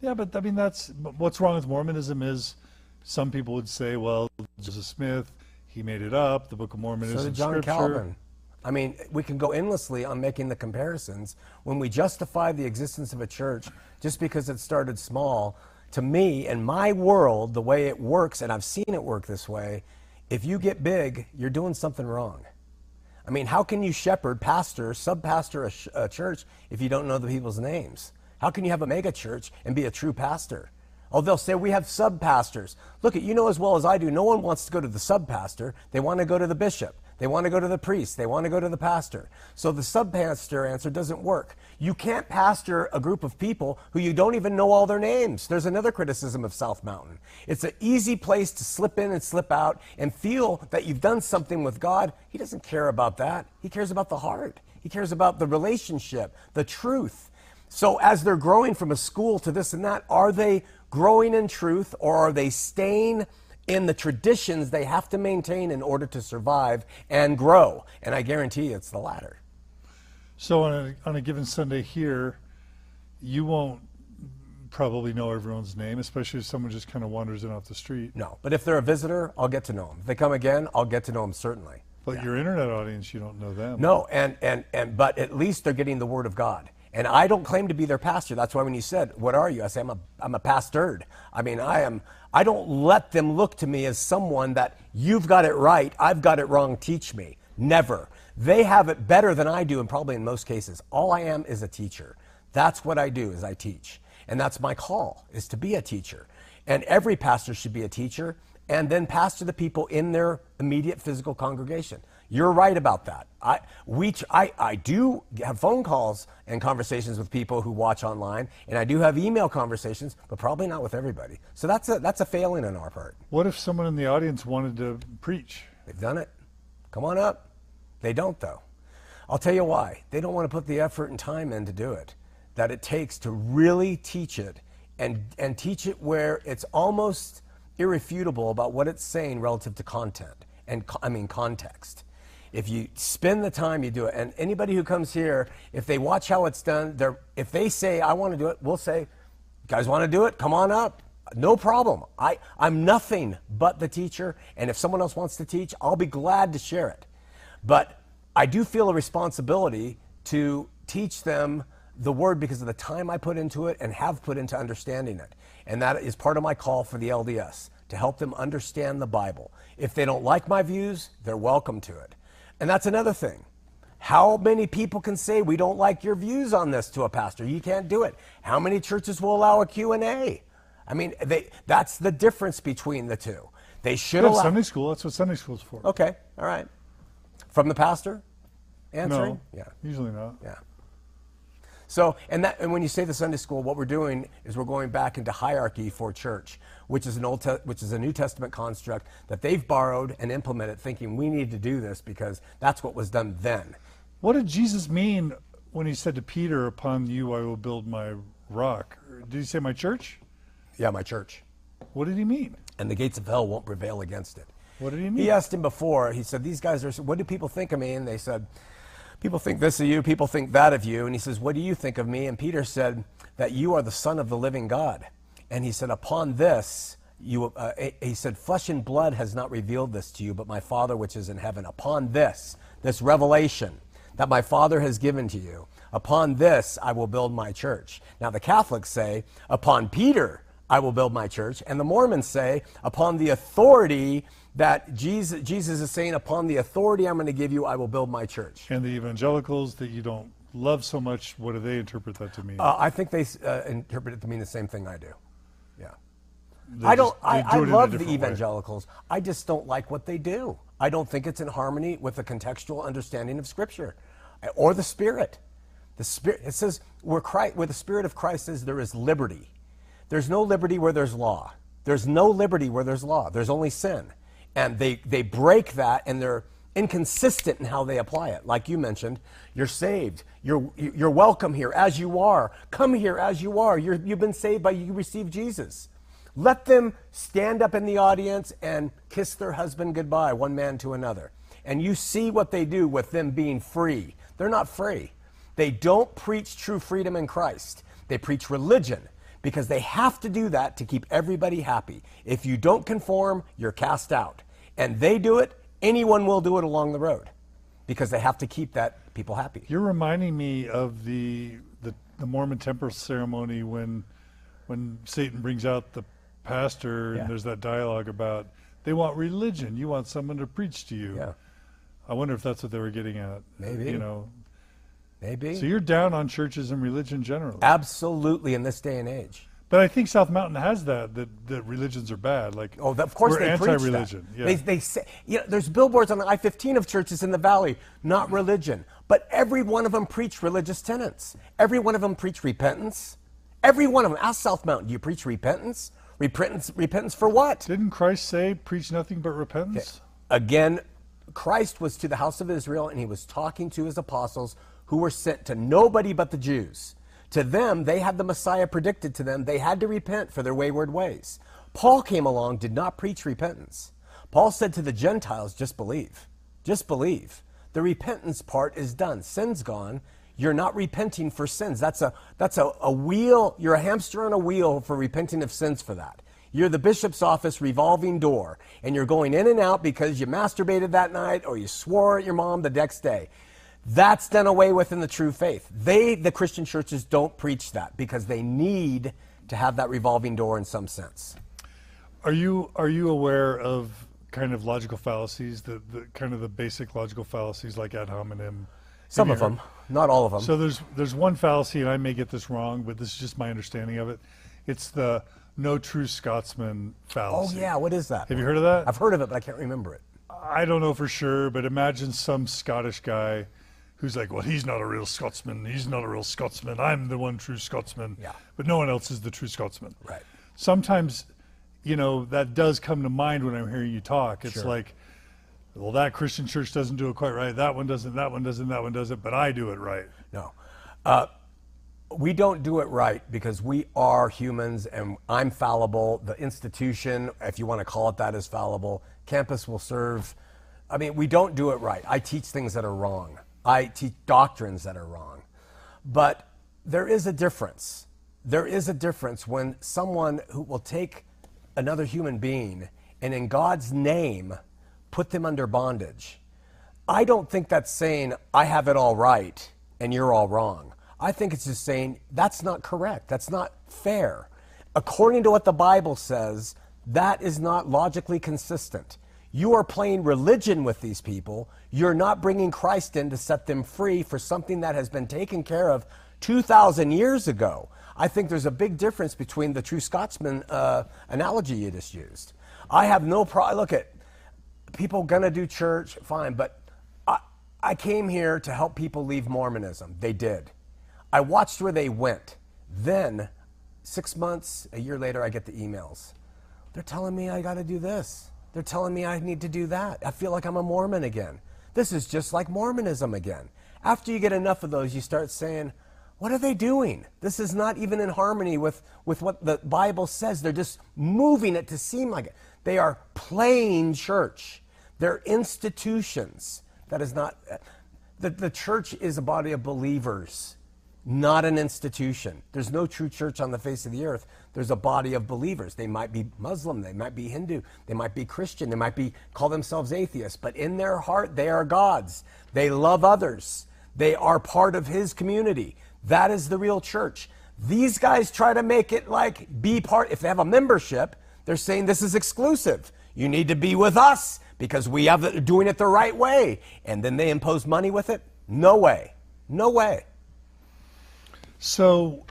Yeah, but I mean, that's what's wrong with Mormonism is some people would say, well, Joseph Smith, he made it up. The Book of Mormon so is John scripture. Calvin. I mean, we can go endlessly on making the comparisons. When we justify the existence of a church just because it started small, to me, in my world, the way it works, and I've seen it work this way, if you get big, you're doing something wrong. I mean, how can you shepherd, pastor, sub pastor a, sh- a church if you don't know the people's names? How can you have a mega church and be a true pastor? Oh, they'll say we have sub pastors. Look, at you know as well as I do, no one wants to go to the sub pastor. They want to go to the bishop. They want to go to the priest. They want to go to the pastor. So the sub pastor answer doesn't work. You can't pastor a group of people who you don't even know all their names. There's another criticism of South Mountain. It's an easy place to slip in and slip out and feel that you've done something with God. He doesn't care about that. He cares about the heart, He cares about the relationship, the truth. So as they're growing from a school to this and that, are they growing in truth or are they staying? In the traditions they have to maintain in order to survive and grow. And I guarantee it's the latter. So on a, on a given Sunday here, you won't probably know everyone's name, especially if someone just kind of wanders in off the street. No, but if they're a visitor, I'll get to know them. If they come again, I'll get to know them certainly. But yeah. your internet audience, you don't know them. No, and, and, and but at least they're getting the word of God. And I don't claim to be their pastor. That's why when you said, "What are you?" I say, "I'm a I'm a pastor." I mean, I am I don't let them look to me as someone that you've got it right, I've got it wrong, teach me. Never. They have it better than I do, and probably in most cases. All I am is a teacher. That's what I do is I teach. And that's my call, is to be a teacher. And every pastor should be a teacher and then pastor the people in their immediate physical congregation. You're right about that. I, we, I, I do have phone calls and conversations with people who watch online, and I do have email conversations, but probably not with everybody. So that's a, that's a failing on our part. What if someone in the audience wanted to preach? They've done it. Come on up. They don't, though. I'll tell you why. They don't want to put the effort and time in to do it that it takes to really teach it and, and teach it where it's almost irrefutable about what it's saying relative to content and, I mean, context if you spend the time, you do it. And anybody who comes here, if they watch how it's done, they're, if they say, I want to do it, we'll say, you guys want to do it? Come on up. No problem. I, I'm nothing but the teacher. And if someone else wants to teach, I'll be glad to share it. But I do feel a responsibility to teach them the word because of the time I put into it and have put into understanding it. And that is part of my call for the LDS to help them understand the Bible. If they don't like my views, they're welcome to it. And that's another thing. How many people can say we don't like your views on this to a pastor? You can't do it. How many churches will allow a Q&A? I mean, they, that's the difference between the two. They should allow. Sunday school. That's what Sunday school's for. Okay, all right. From the pastor? Answering? no, Yeah. usually not. Yeah. So, and that, and when you say the Sunday school, what we're doing is we're going back into hierarchy for church, which is an old, te- which is a New Testament construct that they've borrowed and implemented, thinking we need to do this because that's what was done then. What did Jesus mean when he said to Peter, "Upon you I will build my rock"? Did he say my church? Yeah, my church. What did he mean? And the gates of hell won't prevail against it. What did he mean? He asked him before, he said, These guys are, what do people think of me? And they said, People think this of you, people think that of you. And he says, What do you think of me? And Peter said, That you are the Son of the living God. And he said, Upon this, you, uh, he said, Flesh and blood has not revealed this to you, but my Father which is in heaven. Upon this, this revelation that my Father has given to you, upon this I will build my church. Now, the Catholics say, Upon Peter I will build my church. And the Mormons say, Upon the authority that Jesus, Jesus is saying, Upon the authority I'm going to give you, I will build my church. And the evangelicals that you don't love so much, what do they interpret that to mean? Uh, I think they uh, interpret it to mean the same thing I do. Yeah. They I don't. just- I, I do a love the different way. evangelicals. I just don't like what they do. I don't think it's in harmony with the contextual understanding of Scripture, or the Spirit. The Spirit. It says where Christ, where the Spirit of Christ is, there is liberty. There's no liberty where there's law. There's no liberty where there's law. There's only sin, and they they break that, and they're inconsistent in how they apply it. Like you mentioned, you're saved. You're you're welcome here as you are. Come here as you are. You're, you've been saved by you received Jesus. Let them stand up in the audience and kiss their husband goodbye, one man to another. And you see what they do with them being free. They're not free. They don't preach true freedom in Christ. They preach religion because they have to do that to keep everybody happy. If you don't conform, you're cast out. And they do it, anyone will do it along the road because they have to keep that people happy. You're reminding me of the, the the Mormon temple ceremony when when Satan brings out the pastor Yeah. and there's that dialogue about they want religion. You want someone to preach to you. Yeah. I wonder if that's what they were getting at. Maybe. You know. Maybe. So you're down on churches and religion generally. Absolutely in this day and age. But I think South Mountain has that that, that religions are bad. Like Oh, of course we're they preach anti-religion. Yeah. They, they say, you know, there's billboards on the I-15 of churches in the valley, not religion, but every one of them preach religious tenets. Every one of them preach repentance. Every one of them. Ask South Mountain, do you preach repentance? Repentance, repentance for what? Didn't Christ say, "Preach nothing but repentance"? Again, Christ was to the house of Israel and he was talking to his apostles who were sent to nobody but the Jews. To them, they had the Messiah predicted to them. They had to repent for their wayward ways. Paul came along, did not preach repentance. Paul said to the Gentiles, just believe. Just believe. The repentance part is done. Sin's gone. You're not repenting for sins. That's a that's a, a wheel, you're a hamster on a wheel for repenting of sins for that. You're the bishop's office revolving door, and you're going in and out because you masturbated that night or you swore at your mom the next day. That's done away with in the true faith. They, the Christian churches, don't preach that because they need to have that revolving door in some sense. Are you are you aware of kind of logical fallacies, the, the kind of the basic logical fallacies like ad hominem? Some of them, not all of them. So there's there's one fallacy, and I may get this wrong, but this is just my understanding of it. It's the no true Scotsman oh, fallacy. oh yeah, what is that? Have you heard of that? I've heard of it, but I can't remember it. I don't know for sure, but imagine some Scottish guy who's like, well, he's not a real Scotsman. He's not a real Scotsman. I'm the one true Scotsman. Yeah. But no one else is the true Scotsman. Right. Sometimes, you know, that does come to mind when I'm hearing you talk. It's Sure. like, well, that Christian church doesn't do it quite right. That one doesn't. That one doesn't. That one doesn't. But I do it right. No. Uh, we don't do it right because we are humans and I'm fallible. The institution, if you want to call it that, is fallible. Campus will serve. I mean, we don't do it right. I teach things that are wrong, I teach doctrines that are wrong. But there is a difference. There is a difference when someone who will take another human being and, in God's name, put them under bondage. I don't think that's saying I have it all right and you're all wrong. I think it's just saying that's not correct. That's not fair. According to what the Bible says, that is not logically consistent. You are playing religion with these people. You're not bringing Christ in to set them free for something that has been taken care of 2,000 years ago. I think there's a big difference between the true Scotsman uh, analogy you just used. I have no problem. Look at people gonna do church, fine, but I, I came here to help people leave Mormonism. They did. I watched where they went. Then, six months, a year later, I get the emails. They're telling me I got to do this. They're telling me I need to do that. I feel like I'm a Mormon again. This is just like Mormonism again. After you get enough of those, you start saying, what are they doing? This is not even in harmony with, with what the Bible says. They're just moving it to seem like it. They are playing church. They're institutions. That is not, the, the church is a body of believers not an institution. There's no true church on the face of the earth. There's a body of believers. They might be Muslim, they might be Hindu, they might be Christian, they might be call themselves atheists, but in their heart they are God's. They love others. They are part of his community. That is the real church. These guys try to make it like be part if they have a membership, they're saying this is exclusive. You need to be with us because we have the, doing it the right way. And then they impose money with it? No way. No way. So,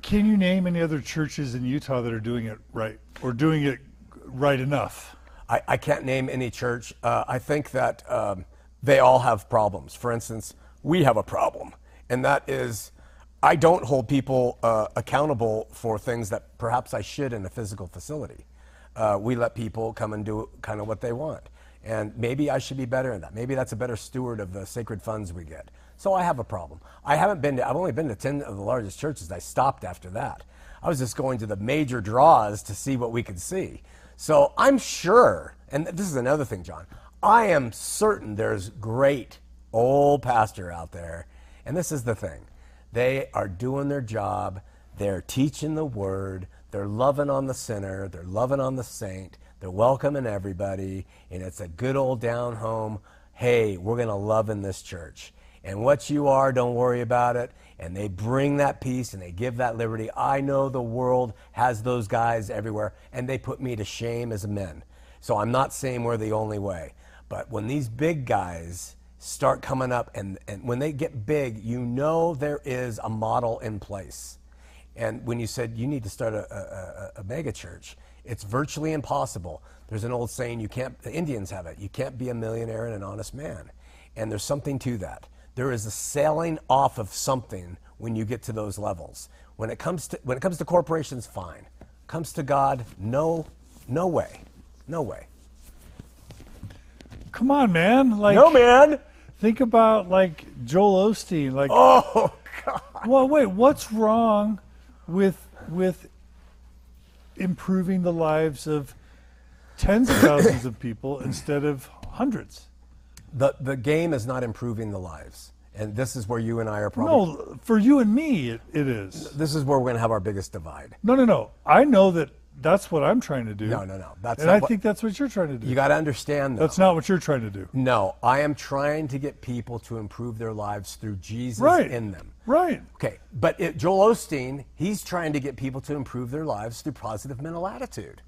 can you name any other churches in Utah that are doing it right or doing it right enough? I, I can't name any church. Uh, I think that um, they all have problems. For instance, we have a problem, and that is I don't hold people uh, accountable for things that perhaps I should in a physical facility. Uh, we let people come and do kind of what they want. And maybe I should be better in that. Maybe that's a better steward of the sacred funds we get. So I have a problem. I haven't been to, I've only been to 10 of the largest churches. I stopped after that. I was just going to the major draws to see what we could see. So I'm sure, and this is another thing, John, I am certain there's great old pastor out there. And this is the thing they are doing their job, they're teaching the word, they're loving on the sinner, they're loving on the saint, they're welcoming everybody, and it's a good old down home. Hey, we're going to love in this church and what you are, don't worry about it. And they bring that peace and they give that liberty. I know the world has those guys everywhere, and they put me to shame as a men. So I'm not saying we're the only way. But when these big guys start coming up, and, and when they get big, you know there is a model in place. And when you said you need to start a, a, a, mega church, it's virtually impossible. There's an old saying you can't, the Indians have it, you can't be a millionaire and an honest man. And there's something to that there is a selling off of something when you get to those levels. When it comes to when it comes to corporations, fine. Comes to God, no, no way, no way. Come on, man! Like no, man. Think about like Joel Osteen. Like oh God. Well, wait. What's wrong with with improving the lives of tens of thousands of people instead of hundreds? The, the game is not improving the lives. And this is where you and I are probably. No, for you and me, it, it is. This is where we're going to have our biggest divide. No, no, no. I know that that's what I'm trying to do. No, no, no. That's and I what, think that's what you're trying to do. You got to understand. Though, that's not what you're trying to do. No, I am trying to get people to improve their lives through Jesus right. in them. Right. Okay, but it, Joel Osteen, he's trying to get people to improve their lives through positive mental attitude,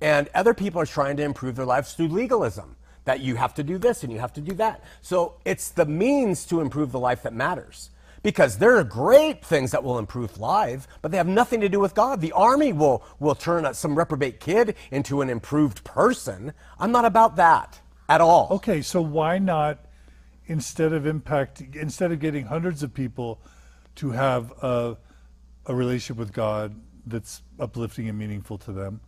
and other people are trying to improve their lives through legalism that you have to do this and you have to do that. So it's the means to improve the life that matters. Because there are great things that will improve life, but they have nothing to do with God. The army will, will turn some reprobate kid into an improved person. I'm not about that at all. Okay, so why not, instead of impact, instead of getting hundreds of people to have a, a relationship with God that's uplifting and meaningful to them,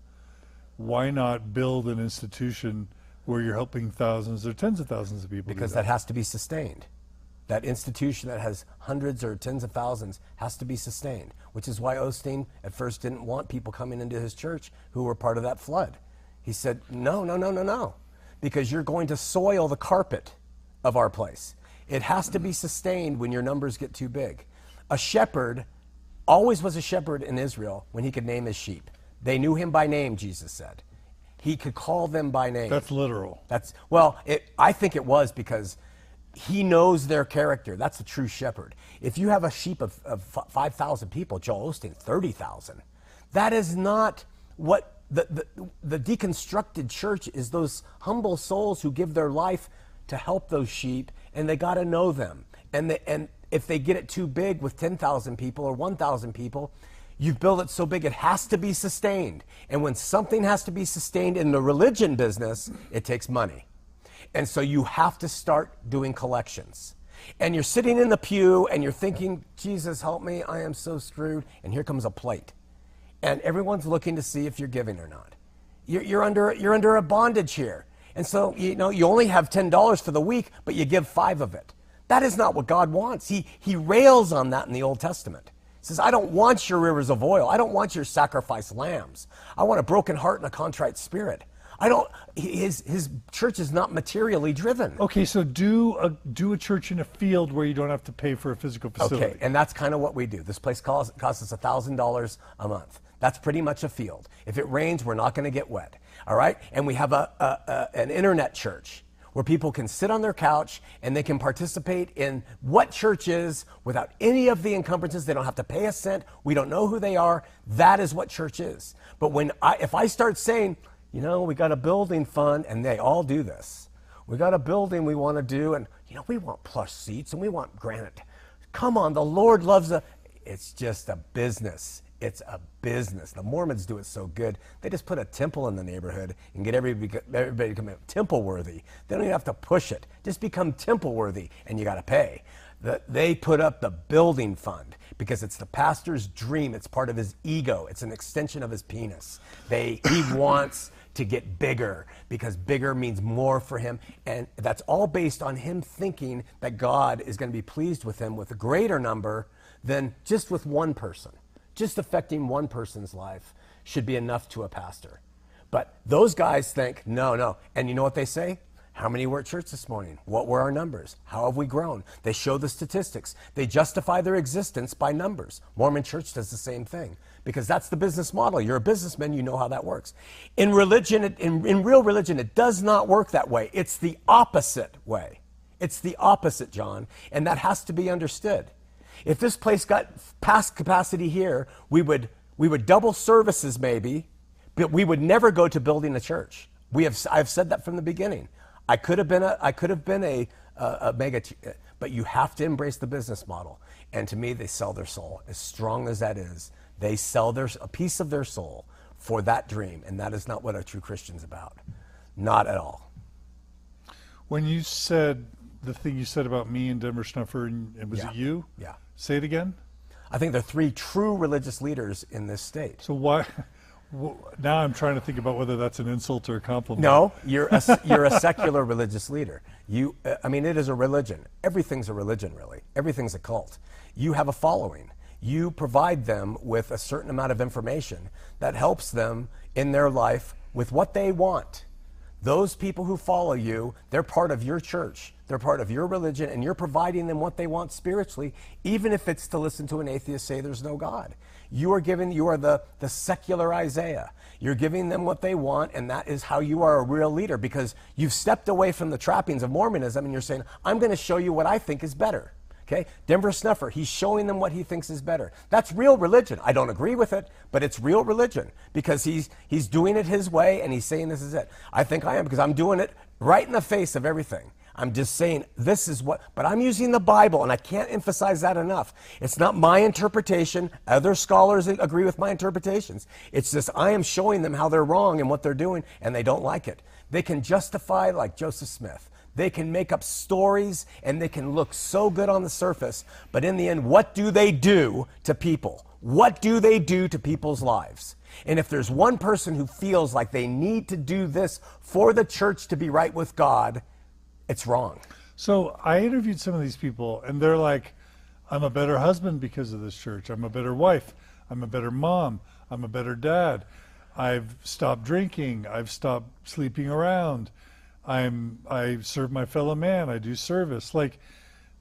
why not build an institution where you're helping thousands or tens of thousands of people. Because that. has to be sustained. That institution that has hundreds or tens of thousands has to be sustained, which is why Osteen at first didn't want people coming into his church who were part of that flood. He said, No, no, no, no, no, because you're going to soil the carpet of our place. It has to be sustained when your numbers get too big. A shepherd always was a shepherd in Israel when he could name his sheep. They knew him by name, Jesus said he could call them by name. That's literal. That's well, it, I think it was because he knows their character. That's a true shepherd. If you have a sheep of, of 5,000 people, Joel Osteen, 30,000, that is not what the, the, the deconstructed church is those humble souls who give their life to help those sheep, and they got to know them. And, they, and if they get it too big with 10,000 people or 1,000 people, You've built it so big it has to be sustained. And when something has to be sustained in the religion business, it takes money. And so you have to start doing collections. And you're sitting in the pew and you're thinking, Jesus, help me, I am so screwed. And here comes a plate. And everyone's looking to see if you're giving or not. You're, you're under, you're under a bondage here. And so, you know, you only have $10 for the week, but you give five of it. That is not what God wants. He, he rails on that in the Old Testament. Says, I don't want your rivers of oil. I don't want your sacrificed lambs. I want a broken heart and a contrite spirit. I don't. His his church is not materially driven. Okay, so do a do a church in a field where you don't have to pay for a physical facility. Okay, and that's kind of what we do. This place costs costs us thousand dollars a month. That's pretty much a field. If it rains, we're not going to get wet. All right, and we have a, a, a an internet church where people can sit on their couch and they can participate in what church is without any of the encumbrances. They don't have to pay a cent. We don't know who they are. That is what church is. But when I, if I start saying, you know, we got a building fund, and they all do this. We got a building we want to do, and you know, we want plush seats and we want granite. Come on, the Lord loves a. It's just a business. It's a business. The Mormons do it so good. They just put a temple in the neighborhood and get everybody, everybody to become temple worthy. They don't even have to push it. Just become temple worthy, and you got to pay. The, they put up the building fund because it's the pastor's dream. It's part of his ego. It's an extension of his penis. They, he wants to get bigger because bigger means more for him. And that's all based on him thinking that God is going to be pleased with him with a greater number than just with one person. Just affecting one person's life should be enough to a pastor. But those guys think, no, no. And you know what they say? How many were at church this morning? What were our numbers? How have we grown? They show the statistics. They justify their existence by numbers. Mormon church does the same thing because that's the business model. You're a businessman, you know how that works. In religion, in, in real religion, it does not work that way. It's the opposite way. It's the opposite, John, and that has to be understood. If this place got past capacity here, we would, we would double services maybe, but we would never go to building a church. We have, I've said that from the beginning. I could have been a, I could have been a, a, a mega, but you have to embrace the business model. And to me, they sell their soul. As strong as that is, they sell their, a piece of their soul for that dream. And that is not what a true Christian's about. Not at all. When you said the thing you said about me and Denver Snuffer, and, and was Yeah. it you? Yeah. Say it again. I think there are three true religious leaders in this state. So why? wh- Now I'm trying to think about whether that's an insult or a compliment. No, you're a, you're a secular religious leader. You, uh, I mean, it is a religion. Everything's a religion, really. Everything's a cult. You have a following. You provide them with a certain amount of information that helps them in their life with what they want. Those people who follow you, they're part of your church. They're part of your religion, and you're providing them what they want spiritually, even if it's to listen to an atheist say there's no God. You are giving, you are the, the secular Isaiah. You're giving them what they want, and that is how you are a real leader because you've stepped away from the trappings of Mormonism and you're saying, I'm going to show you what I think is better. Okay? Denver Snuffer, he's showing them what he thinks is better. That's real religion. I don't agree with it, but it's real religion because he's he's doing it his way and he's saying this is it. I think I am because I'm doing it right in the face of everything. I'm just saying this is what, but I'm using the Bible, and I can't emphasize that enough. It's not my interpretation. Other scholars agree with my interpretations. It's just I am showing them how they're wrong and what they're doing, and they don't like it. They can justify, like Joseph Smith. They can make up stories and they can look so good on the surface, but in the end, what do they do to people? What do they do to people's lives? And if there's one person who feels like they need to do this for the church to be right with God, it's wrong. So I interviewed some of these people, and they're like, "I'm a better husband because of this church. I'm a better wife. I'm a better mom. I'm a better dad. I've stopped drinking. I've stopped sleeping around. I'm I serve my fellow man. I do service. Like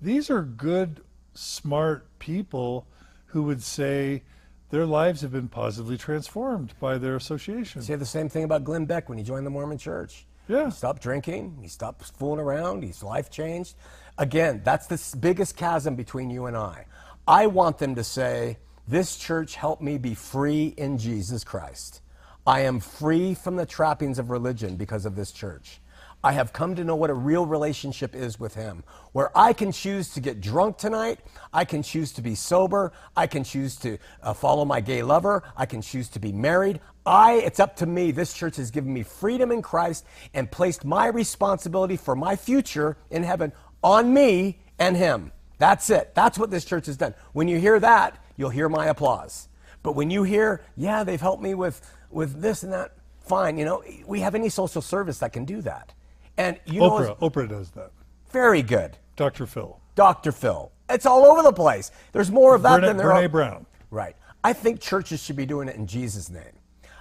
these are good, smart people who would say their lives have been positively transformed by their association. Say the same thing about Glenn Beck when he joined the Mormon church. Yeah. He stopped drinking, he stopped fooling around, his life changed. Again, that's the biggest chasm between you and I. I want them to say, This church helped me be free in Jesus Christ. I am free from the trappings of religion because of this church. I have come to know what a real relationship is with Him, where I can choose to get drunk tonight, I can choose to be sober, I can choose to uh, follow my gay lover, I can choose to be married. I, it's up to me. This church has given me freedom in Christ and placed my responsibility for my future in heaven on me and Him. That's it. That's what this church has done. When you hear that, you'll hear my applause. But when you hear, yeah, they've helped me with, with this and that, fine. You know, we have any social service that can do that. And you know, Oprah, Oprah does that. very good. Dr. Phil. Dr. Phil. It's all over the place. There's more of that Brene, than there Brene are. Brown. Right. I think churches should be doing it in Jesus' name.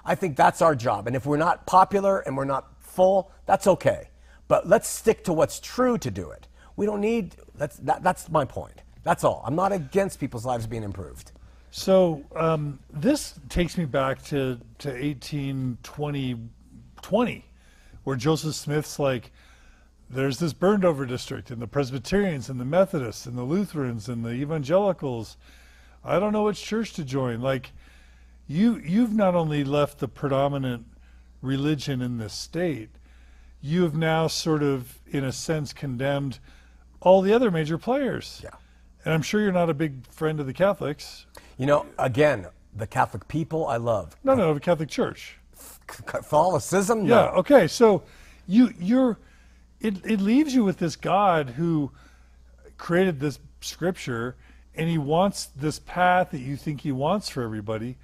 I think that's our job. And if we're not popular and we're not full, that's okay. But let's stick to what's true to do it. We don't need, that's, that, that's my point. That's all. I'm not against people's lives being improved. So um, this takes me back to, to 1820, 20, where Joseph Smith's like, there's this burned over district, and the Presbyterians, and the Methodists, and the Lutherans, and the Evangelicals. I don't know which church to join. Like, you, you've not only left the predominant religion in this state, you have now sort of, in a sense, condemned all the other major players. Yeah. And I'm sure you're not a big friend of the Catholics. You know, again, the Catholic people I love. No, no, the Catholic Church. Catholicism? No. Yeah. Okay. So you you're it it leaves you with this God who created this scripture and he wants this path that you think he wants for everybody,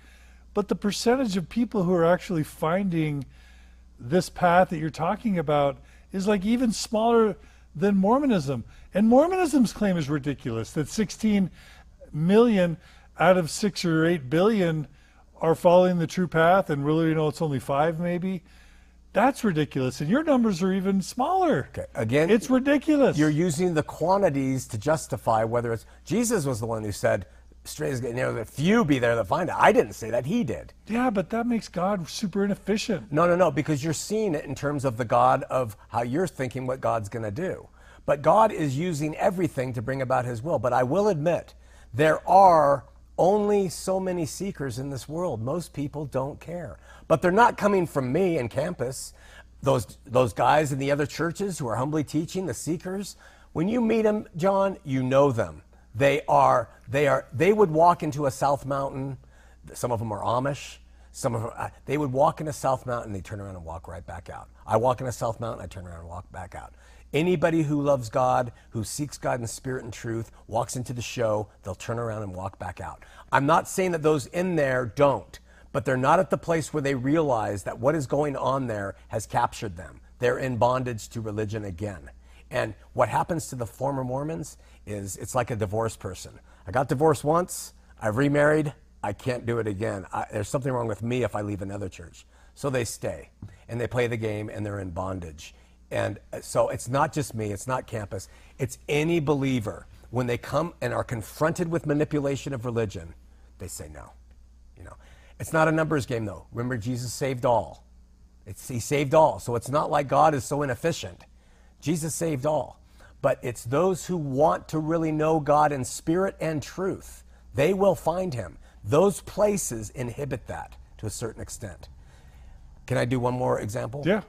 but the percentage of people who are actually finding this path that you're talking about is like even smaller than Mormonism. And Mormonism's claim is ridiculous that 16 million out of 6 or 8 billion are following the true path and really you know it's only 5 maybe. That's ridiculous. And your numbers are even smaller. Okay, again, it's ridiculous. You're using the quantities to justify whether it's Jesus was the one who said, "Straight you know, that few be there that find it." I didn't say that; he did. yeah, but that makes God super inefficient. No, no, no, because you're seeing it in terms of the God of how you're thinking what God's going to do. But God is using everything to bring about His will. But I will admit, there are only so many seekers in this world. Most people don't care. But they're not coming from me and campus. Those, those guys in the other churches who are humbly teaching, the seekers, when you meet them, John, you know them. They are, they are, they would walk into a South Mountain. Some of them are Amish. Some of them, uh, they would walk in a South Mountain, they turn around and walk right back out. I walk in a South Mountain, I turn around and walk back out. Anybody who loves God, who seeks God in spirit and truth, walks into the show, they'll turn around and walk back out. I'm not saying that those in there don't, but they're not at the place where they realize that what is going on there has captured them. They're in bondage to religion again. And what happens to the former Mormons is it's like a divorced person. I got divorced once, I've remarried, I can't do it again. I, there's something wrong with me if I leave another church. So they stay and they play the game and they're in bondage. And uh, so it's not just me, it's not campus, it's any believer. When they come and are confronted with manipulation of religion, they say no. You know, it's not a numbers game though. Remember, Jesus saved all. It's, he saved all. So it's not like God is so inefficient. Jesus saved all. But it's those who want to really know God in spirit and truth. They will find him. Those places inhibit that to a certain extent. Can I do one more example? Yeah.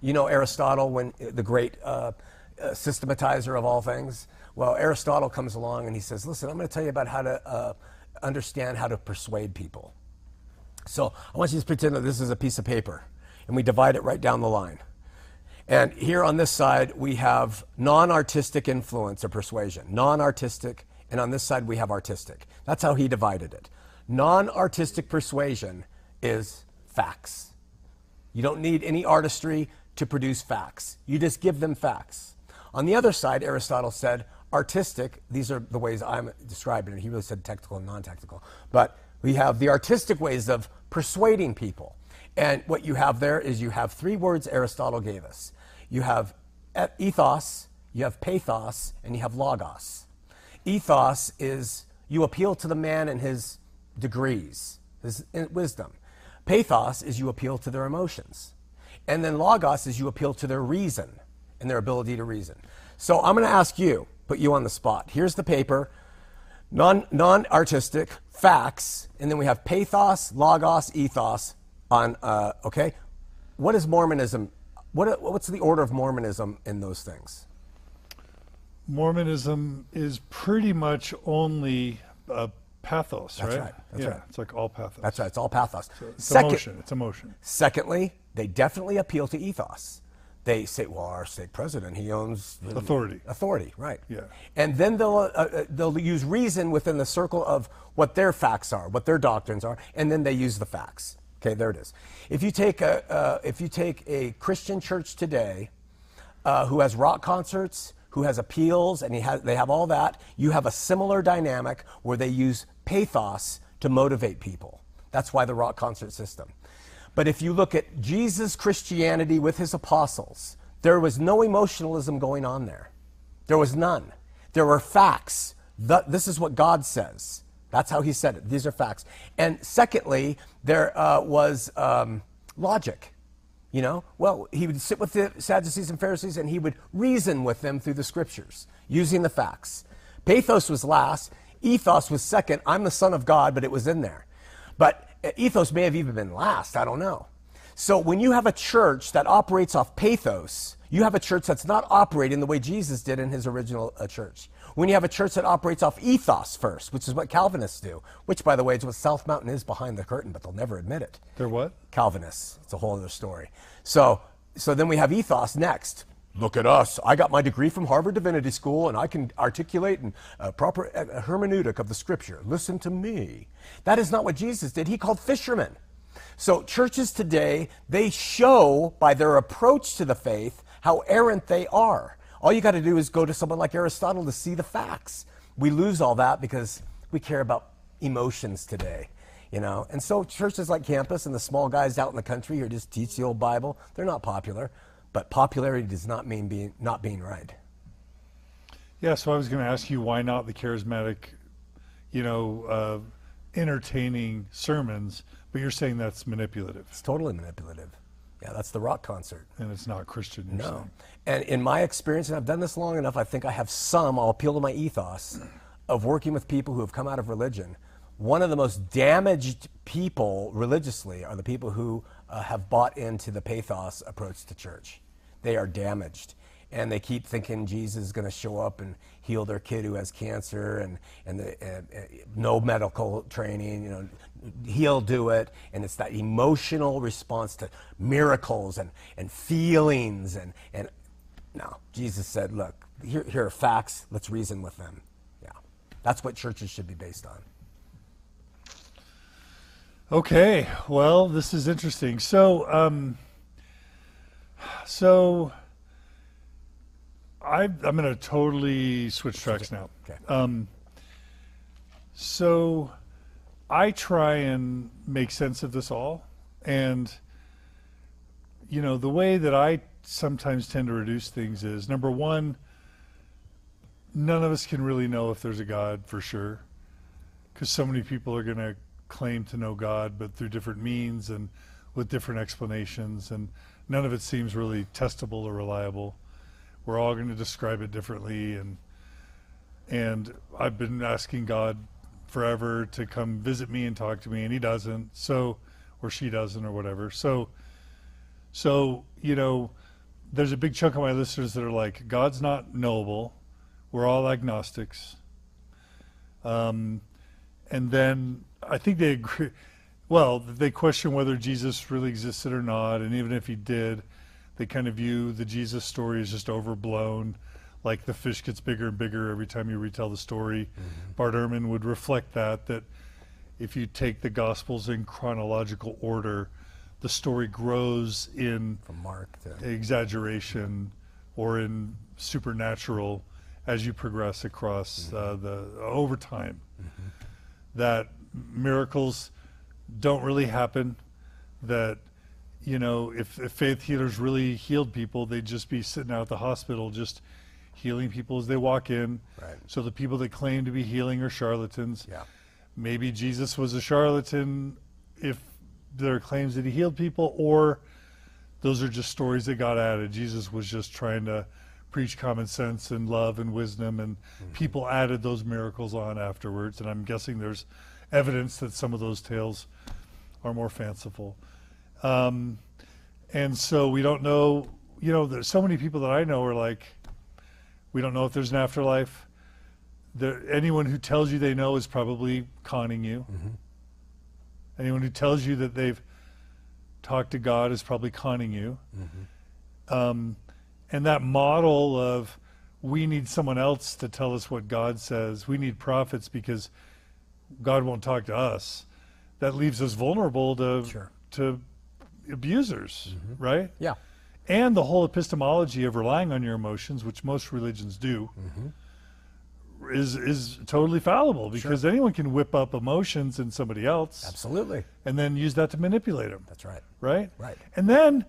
You know Aristotle, when the great uh, uh, systematizer of all things. Well, Aristotle comes along and he says, "Listen, I'm going to tell you about how to uh, understand how to persuade people." So I want you to pretend that this is a piece of paper, and we divide it right down the line. And here on this side we have non-artistic influence or persuasion, non-artistic, and on this side we have artistic. That's how he divided it. Non-artistic persuasion is facts. You don't need any artistry to produce facts. You just give them facts. On the other side, Aristotle said artistic, these are the ways I'm describing it. He really said technical and non technical. But we have the artistic ways of persuading people. And what you have there is you have three words Aristotle gave us you have ethos, you have pathos, and you have logos. Ethos is you appeal to the man and his degrees, his wisdom. Pathos is you appeal to their emotions. And then logos is you appeal to their reason and their ability to reason. So I'm going to ask you, put you on the spot. Here's the paper, non non artistic facts, and then we have pathos, logos, ethos. On uh, okay, what is Mormonism What, what's the order of Mormonism in those things? Mormonism is pretty much only uh, pathos, That's right? right, that's yeah, right. it's like all pathos. That's right. It's all pathos. It's Second, emotion. It's emotion. secondly, they definitely appeal to ethos. They say, "Well, our stake president, he owns the Authority. Authority, right? Yeah. And then they'll uh, uh, they'll use reason within the circle of what their facts are, what their doctrines are, and then they use the facts. Okay, there it is. If you take a uh, if you take a Christian church today, uh, who has rock concerts, who has appeals, and he has, they have all that. You have a similar dynamic where they use pathos to motivate people. That's why the rock concert system. But if you look at Jesus' Christianity with his apostles, there was no emotionalism going on there. There was none. There were facts. The, this is what God says. That's how he said it. These are facts. And secondly, there uh, was um, logic. You know, well, he would sit with the Sadducees and Pharisees and he would reason with them through the scriptures using the facts. Pathos was last, ethos was second. I'm the son of God, but it was in there. But ethos may have even been last, I don't know. So when you have a church that operates off pathos, you have a church that's not operating the way Jesus did in his original uh, church. When you have a church that operates off ethos first, which is what Calvinists do, which, by the way, is what South Mountain is behind the curtain, but they'll never admit it. They're what? Calvinists. It's a whole other story. So, so then we have ethos next. Look at us. I got my degree from Harvard Divinity School, and I can articulate a uh, proper uh, hermeneutic of the Scripture. Listen to me. That is not what Jesus did. He called fishermen. So churches today, they show by their approach to the faith how errant they are. All you got to do is go to someone like Aristotle to see the facts. We lose all that because we care about emotions today, you know. And so churches like Campus and the small guys out in the country who just teach the old Bible, they're not popular. But popularity does not mean being not being right. Yeah, so I was going to ask you why not the charismatic, you know, uh, entertaining sermons, but you're saying that's manipulative It's totally manipulative. Yeah, that's the rock concert. and it's not Christian. No. saying. And in my experience, and I've done this long enough, I think I have some, I'll appeal to my ethos of working with people who have come out of religion. One of the most damaged people religiously are the people who uh, have bought into the pathos approach to church. They are damaged. And they keep thinking Jesus is going to show up and heal their kid who has cancer and, and, the, and, and no medical training, you know, he'll do it. And it's that emotional response to miracles and, and feelings. And, and no, Jesus said, look, here, here are facts. Let's reason with them. Yeah. That's what churches should be based on. Okay, well, this is interesting. So, um, so I, I'm going to totally switch tracks now. Okay. Um, so I try and make sense of this all. And, you know, the way that I sometimes tend to reduce things is number one, none of us can really know if there's a God for sure. Because so many people are going to claim to know God, but through different means and with different explanations. And none of it seems really testable or reliable. We're all going to describe it differently. And and I've been asking God forever to come visit me and talk to me, and He doesn't. So, or she doesn't, or whatever. So, so you know, there's a big chunk of my listeners that are like, God's not knowable. We're all agnostics. Um, and then I think they agree. Well, they question whether Jesus really existed or not, and even if he did, they kind of view the Jesus story as just overblown like the fish gets bigger and bigger every time you retell the story. Mm-hmm. Bart Ehrman would reflect that that if you take the gospels in chronological order, the story grows in From Mark to. exaggeration or in supernatural as you progress across mm-hmm. uh, the over time. Mm-hmm. That miracles don't really happen. That you know, if, if faith healers really healed people, they'd just be sitting out at the hospital just healing people as they walk in. Right. So the people that claim to be healing are charlatans. Yeah. Maybe Jesus was a charlatan if there are claims that he healed people, or those are just stories that got added. Jesus was just trying to preach common sense and love and wisdom, and mm-hmm. people added those miracles on afterwards. And I'm guessing there's evidence that some of those tales are more fanciful. Um, and so we don't know you know, there's so many people that I know are like, we don't know if there's an afterlife. There, anyone who tells you they know is probably conning you. Anyone who tells you that they've talked to God is probably conning you. Um, and that model of we need someone else to tell us what God says, we need prophets because God won't talk to us. That leaves us vulnerable to Sure. to abusers, mm-hmm. right? Yeah. And the whole epistemology of relying on your emotions, which most religions do, mm-hmm. is is totally fallible because anyone can whip up emotions in somebody else Absolutely. and then use that to manipulate them, That's right. right? Right. And then,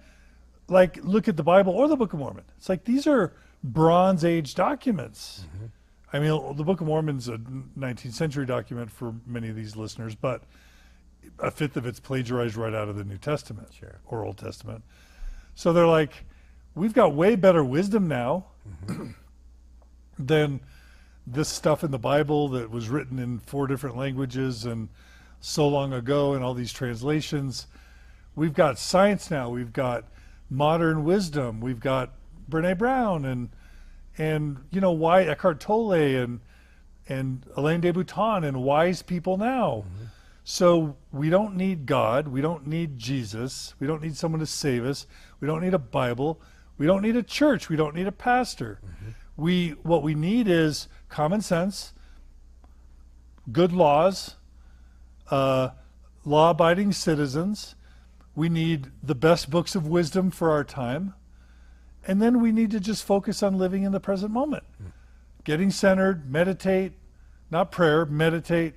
like, look at the Bible or the Book of Mormon. It's like these are Bronze Age documents. Mm-hmm. I mean, the Book of Mormon's a 19th century document for many of these listeners, but a fifth of it's plagiarized right out of the New Testament Sure. or Old Testament. So they're like, we've got way better wisdom now mm-hmm. than this stuff in the Bible that was written in four different languages and so long ago and all these translations. We've got science now. We've got modern wisdom. We've got Brene Brown and and you know why Eckhart Tolle and and Alain de Botton and wise people now. Mm-hmm. So we don't need God. We don't need Jesus. We don't need someone to save us. We don't need a Bible. We don't need a church. We don't need a pastor. We what we need is common sense, good laws, uh, law-abiding citizens. We need the best books of wisdom for our time, and then we need to just focus on living in the present moment, getting centered, meditate, not prayer, meditate,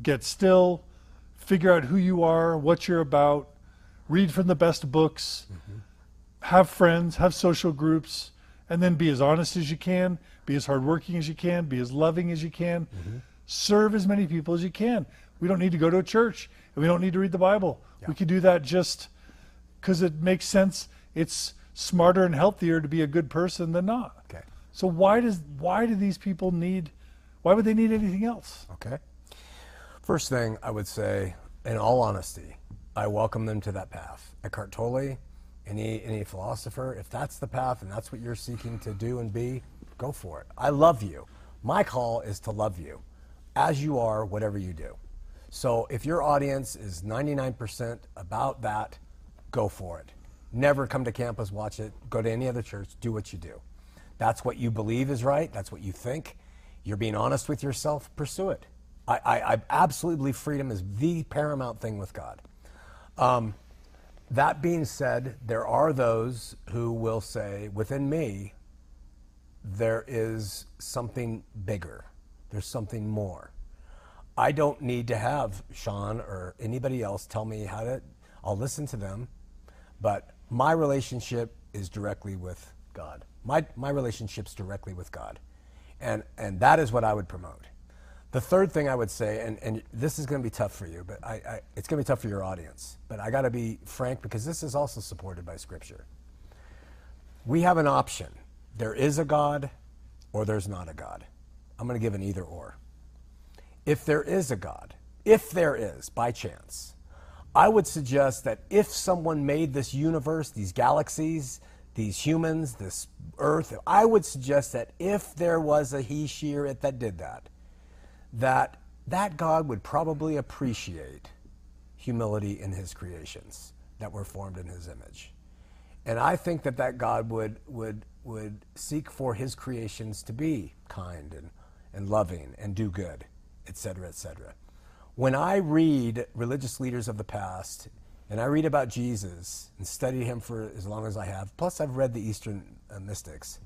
get still, figure out who you are, what you're about, read from the best books, mm-hmm. have friends, have social groups, and then be as honest as you can, be as hardworking as you can, be as loving as you can, mm-hmm. serve as many people as you can. We don't need to go to a church, and we don't need to read the Bible. We could do that just because it makes sense. It's smarter and healthier to be a good person than not. Okay. So why does why do these people need? Why would they need anything else? Okay. First thing I would say, in all honesty, I welcome them to that path. Eckhart Tolle, any any philosopher, if that's the path and that's what you're seeking to do and be, go for it. I love you. My call is to love you, as you are, whatever you do. So if your audience is 99% about that, go for it. Never come to campus, watch it, go to any other church, do what you do. That's what you believe is right, that's what you think. You're being honest with yourself, pursue it. I, I, I absolutely believe freedom is the paramount thing with God. Um, that being said, there are those who will say, within me, there is something bigger, there's something more. I don't need to have Shawn or anybody else tell me how to, I'll listen to them, but my relationship is directly with God. My, my relationship's directly with God. And, and that is what I would promote. The third thing I would say, and, and this is going to be tough for you, but I, I, it's going to be tough for your audience, but I got to be frank because this is also supported by Scripture. We have an option. There is a God or there's not a God. I'm going to give an either or. If there is a God, if there is, by chance, I would suggest that if someone made this universe, these galaxies, these humans, this earth, I would suggest that if there was a he, she, or it that did that, that that God would probably appreciate humility in his creations that were formed in his image. And I think that that God would, would, would seek for his creations to be kind and, and loving and do good, etc., cetera, et cetera. When I read religious leaders of the past, and I read about Jesus and studied him for as long as I have, plus I've read the Eastern uh, mystics,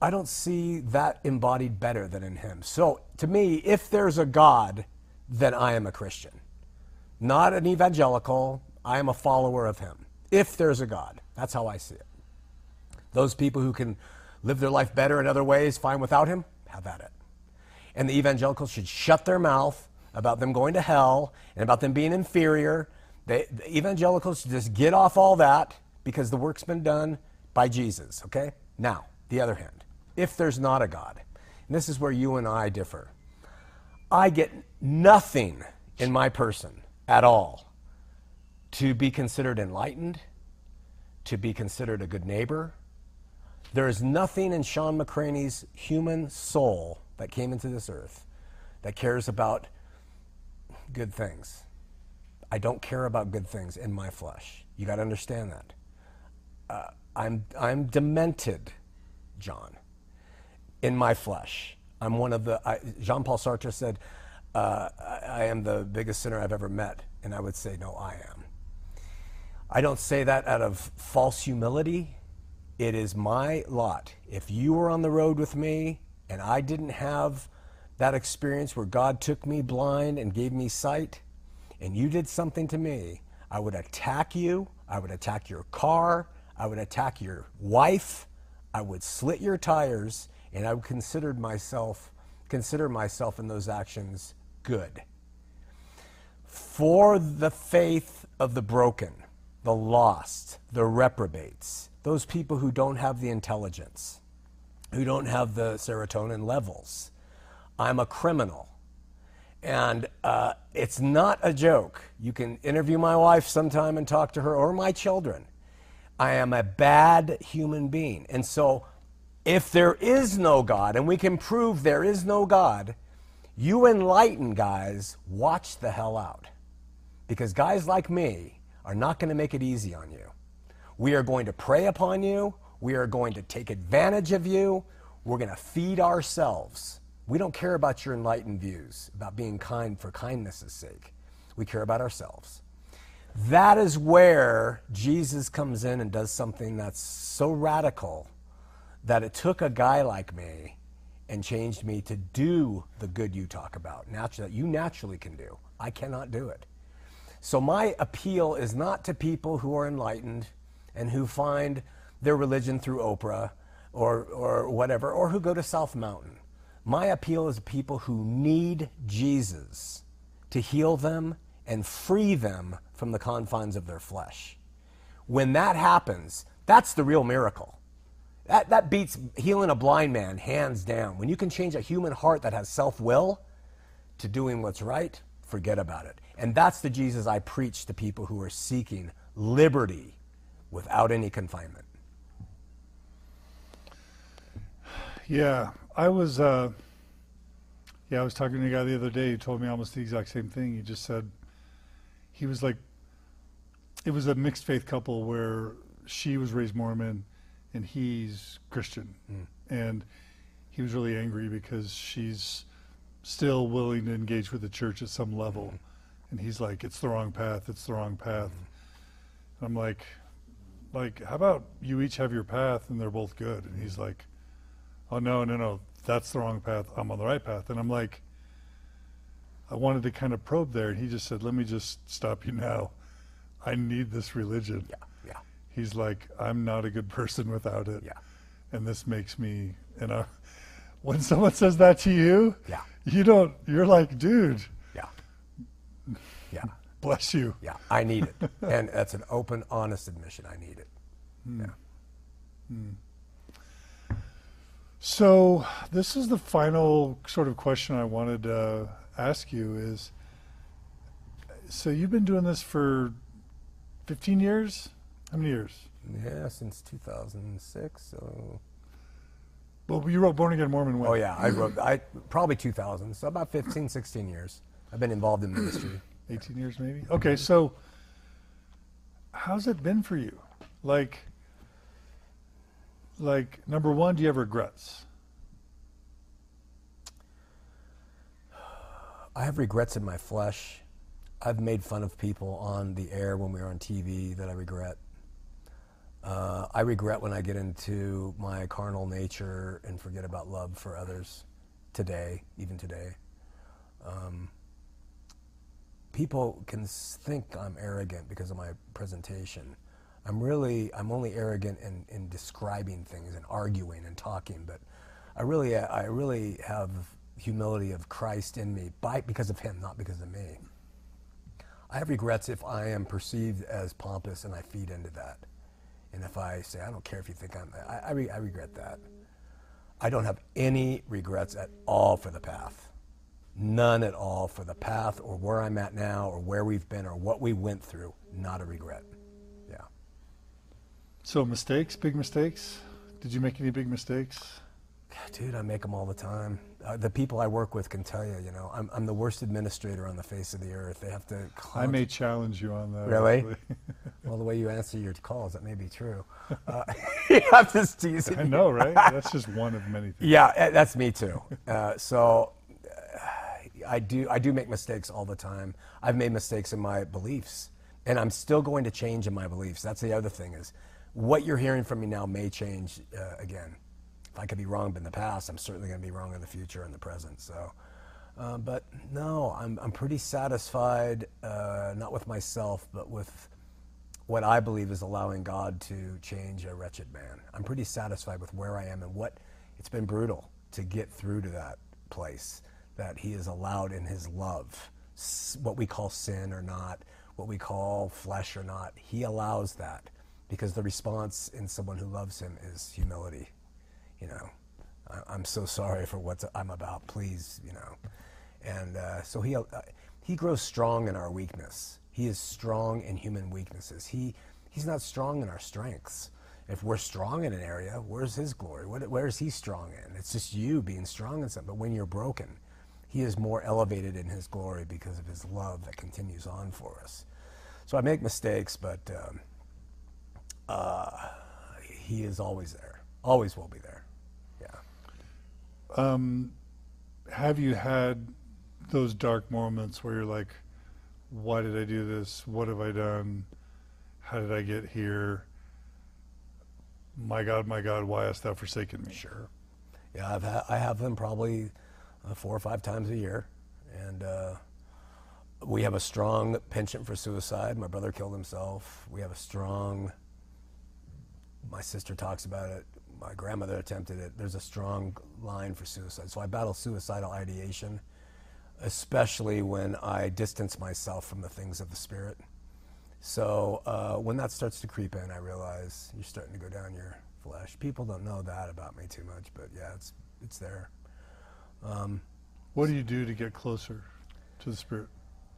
I don't see that embodied better than in him. So to me, if there's a God, then I am a Christian. Not an evangelical, I am a follower of him. If there's a God, that's how I see it. Those people who can live their life better in other ways, fine without him, have at it. And the evangelicals should shut their mouth about them going to hell and about them being inferior. They, the evangelicals should just get off all that because the work's been done by Jesus, okay? Now, the other hand, if there's not a God, and this is where you and I differ, I get nothing in my person at all to be considered enlightened, to be considered a good neighbor. There is nothing in Shawn McCraney's human soul that came into this earth that cares about good things. I don't care about good things in my flesh. You got to understand that. Uh, I'm, I'm demented, John, in my flesh. I'm one of the, Jean Paul Sartre said, uh, I, I am the biggest sinner I've ever met. And I would say, no, I am. I don't say that out of false humility. It is my lot. If you were on the road with me and I didn't have that experience where God took me blind and gave me sight, and you did something to me, I would attack you. I would attack your car. I would attack your wife. I would slit your tires, and I would consider myself consider myself in those actions good. For the faith of the broken, the lost, the reprobates, those people who don't have the intelligence, who don't have the serotonin levels. I'm a criminal. And uh, it's not a joke. You can interview my wife sometime and talk to her, or my children. I am a bad human being. And so, if there is no God, and we can prove there is no God, you enlightened guys, watch the hell out. Because guys like me are not going to make it easy on you. We are going to prey upon you. We are going to take advantage of you. We're going to feed ourselves. We don't care about your enlightened views, about being kind for kindness' sake. We care about ourselves. That is where Jesus comes in and does something that's so radical that it took a guy like me and changed me to do the good you talk about, that you naturally can do. I cannot do it. So my appeal is not to people who are enlightened and who find their religion through Oprah or, or whatever, or who go to South Mountain. My appeal is to people who need Jesus to heal them and free them from the confines of their flesh. When that happens, that's the real miracle. That, that beats healing a blind man, hands down. When you can change a human heart that has self will to doing what's right, forget about it. And that's the Jesus I preach to people who are seeking liberty without any confinement. Yeah, I was. Uh, yeah, I was talking to a guy the other day. He told me almost the exact same thing. He just said he was like, it was a mixed faith couple where she was raised Mormon and he's Christian, mm. and he was really angry because she's still willing to engage with the church at some level, mm. and he's like, "It's the wrong path. It's the wrong path." Mm. I'm like, like, how about you each have your path and they're both good? And he's like, oh no, no, no, that's the wrong path. I'm on the right path. And I'm like, I wanted to kind of probe there, and he just said, let me just stop you now. I need this religion. Yeah, yeah. He's like, I'm not a good person without it. Yeah. And this makes me, and I, when someone says that to you, yeah. you don't, you're like, dude. Yeah. Yeah. Bless you. Yeah, I need it. and that's an open, honest admission. I need it. Mm. Yeah. Mm. So, this is the final sort of question I wanted to ask you is so you've been doing this for 15 years? How many years? Yeah, since 2006. So. Well, you wrote Born Again Mormon when? Oh yeah, I wrote I probably 2000. So about 15, 16 years. I've been involved in ministry. 18 years maybe. Okay, so how's it been for you? Like, like number one, do you have regrets? I have regrets in my flesh. I've made fun of people on the air when we were on TV that I regret. Uh, I regret when I get into my carnal nature and forget about love for others today, even today. Um, people can think I'm arrogant because of my presentation. I'm really, I'm only arrogant in, in describing things and arguing and talking, but I really, I really have humility of Christ in me by, because of him, not because of me. I have regrets if I am perceived as pompous and I feed into that. And if I say, I don't care if you think I'm, I, I, re, I regret that. I don't have any regrets at all for the path none at all for the path or where I'm at now or where we've been or what we went through. Not a regret. Yeah. So mistakes, big mistakes. Did you make any big mistakes? Dude, I make them all the time. Uh, the people I work with can tell you, you know, I'm, I'm the worst administrator on the face of the earth. They have to. I may challenge you on that. Really? Well, the way you answer your calls, that may be true. Uh, I'm just teasing. I know, right? That's just one of many things. Yeah, eh, that's me too. Uh, so uh, I do I do make mistakes all the time. I've made mistakes in my beliefs, and I'm still going to change in my beliefs. That's the other thing is, what you're hearing from me now may change uh, again. If I could be wrong in the past, I'm certainly going to be wrong in the future and the present. So, uh, but no, I'm I'm pretty satisfied, uh, not with myself, but with what I believe is allowing God to change a wretched man. I'm pretty satisfied with where I am and what it's been brutal to get through to that place that He has allowed in His love, what we call sin or not, what we call flesh or not. He allows that because the response in someone who loves Him is humility. You know, I- I'm so sorry for what I'm about. Please, you know. And uh, so he, uh, he grows strong in our weakness. He is strong in human weaknesses. He, he's not strong in our strengths. If we're strong in an area, where's his glory? What, where is he strong in? It's just you being strong in something. But when you're broken, he is more elevated in his glory because of his love that continues on for us. So I make mistakes, but um, uh, he is always there. Always will be there. Um, have you had those dark moments where you're like, why did I do this? What have I done? How did I get here? My God, my God, why hast thou forsaken me? Sure. Yeah, I've I have them probably uh, four or five times a year, and uh, we have a strong penchant for suicide. My brother killed himself. We have a strong. My sister talks about it. My grandmother attempted it. There's a strong line for suicide. So I battle suicidal ideation, especially when I distance myself from the things of the spirit. So uh, when that starts to creep in, I realize you're starting to go down your flesh. People don't know that about me too much, but yeah, it's it's there. Um, What do you do to get closer to the Spirit?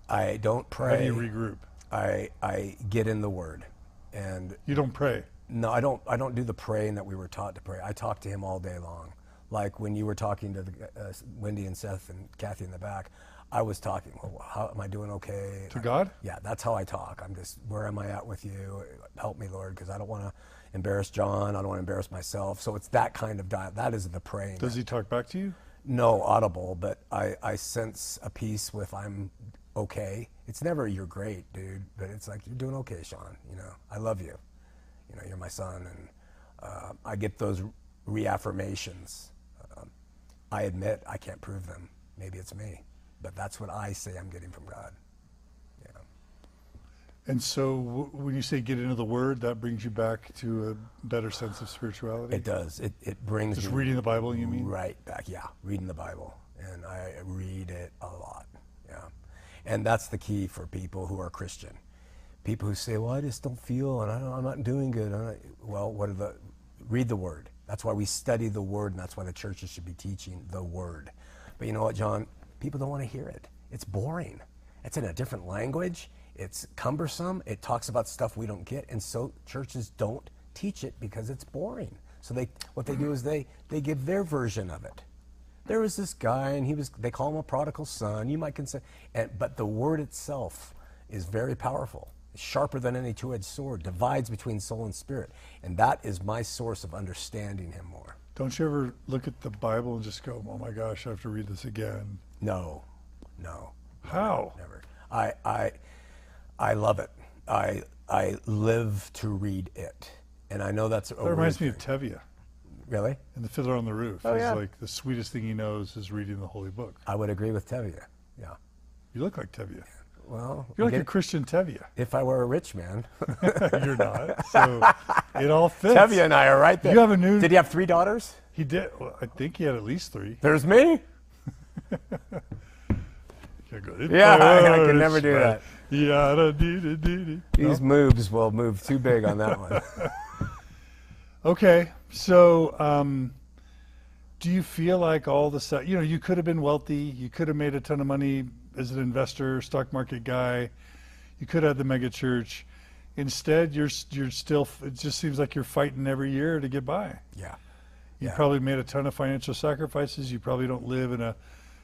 I don't pray. How do you regroup? I I get in the Word, and You don't pray. No, I don't. I don't do the praying that we were taught to pray. I talk to Him all day long. Like when you were talking to the, uh, Wendy and Seth and Kathy in the back, I was talking. Well, how am I doing? Okay. To God? Yeah, that's how I talk. I'm just, where am I at with you? Help me, Lord, because I don't want to embarrass John. I don't want to embarrass myself. So it's that kind of diet. That is the praying. Does he talk back to you? no audible, but I, I sense a peace with I'm okay. It's never you're great, dude, but it's like you're doing okay, Shawn. You know, I love you. You know, you're my son, and uh, I get those reaffirmations. Um, I admit I can't prove them. Maybe it's me, but that's what I say I'm getting from God. Yeah. And so w- when you say get into the Word, that brings you back to a better sense of spirituality? It does. It, it brings Just reading the Bible, you mean? Right back, yeah. Reading the Bible. And I read it a lot. Yeah. And that's the key for people who are Christian. People who say, well, I just don't feel and I I'm not doing good. Not-" Well, what are the, read the Word. That's why we study the Word and that's why the churches should be teaching the Word. But you know what, John? People don't want to hear it. It's boring. It's in a different language. It's cumbersome. It talks about stuff we don't get. And so churches don't teach it because it's boring. So they, what they do is they, they give their version of it there was this guy and he was they call him a prodigal son you might consider and, but the word itself is very powerful sharper than any two-edged sword divides between soul and spirit and that is my source of understanding him more Don't you ever look at the Bible and just go, oh my gosh, I have to read this again? no no How? never i i i love it i i live to read it and i know that's a That reminds me of thing. Tevye really and the Fiddler on the Roof. Oh, He's yeah. like the sweetest thing he knows is reading the Holy Book. i would agree with tevye yeah You look like Tevye. Well You're like a Christian Tevye. if i were a rich man You're not. So it all fits. tevye and i are right there You have a new- did he have three daughters He did. Well, I think he had at least three. there's me Yeah, Yeah, I can never do that. Dee. These moves will move too big on that one. Okay, so um, do you feel like all the stuff? You know, you could have been wealthy. You could have made a ton of money as an investor, stock market guy. You could have the mega church. Instead, you're you're still. It just seems like you're fighting every year to get by. Yeah. You Yeah. probably made a ton of financial sacrifices. You probably don't live in a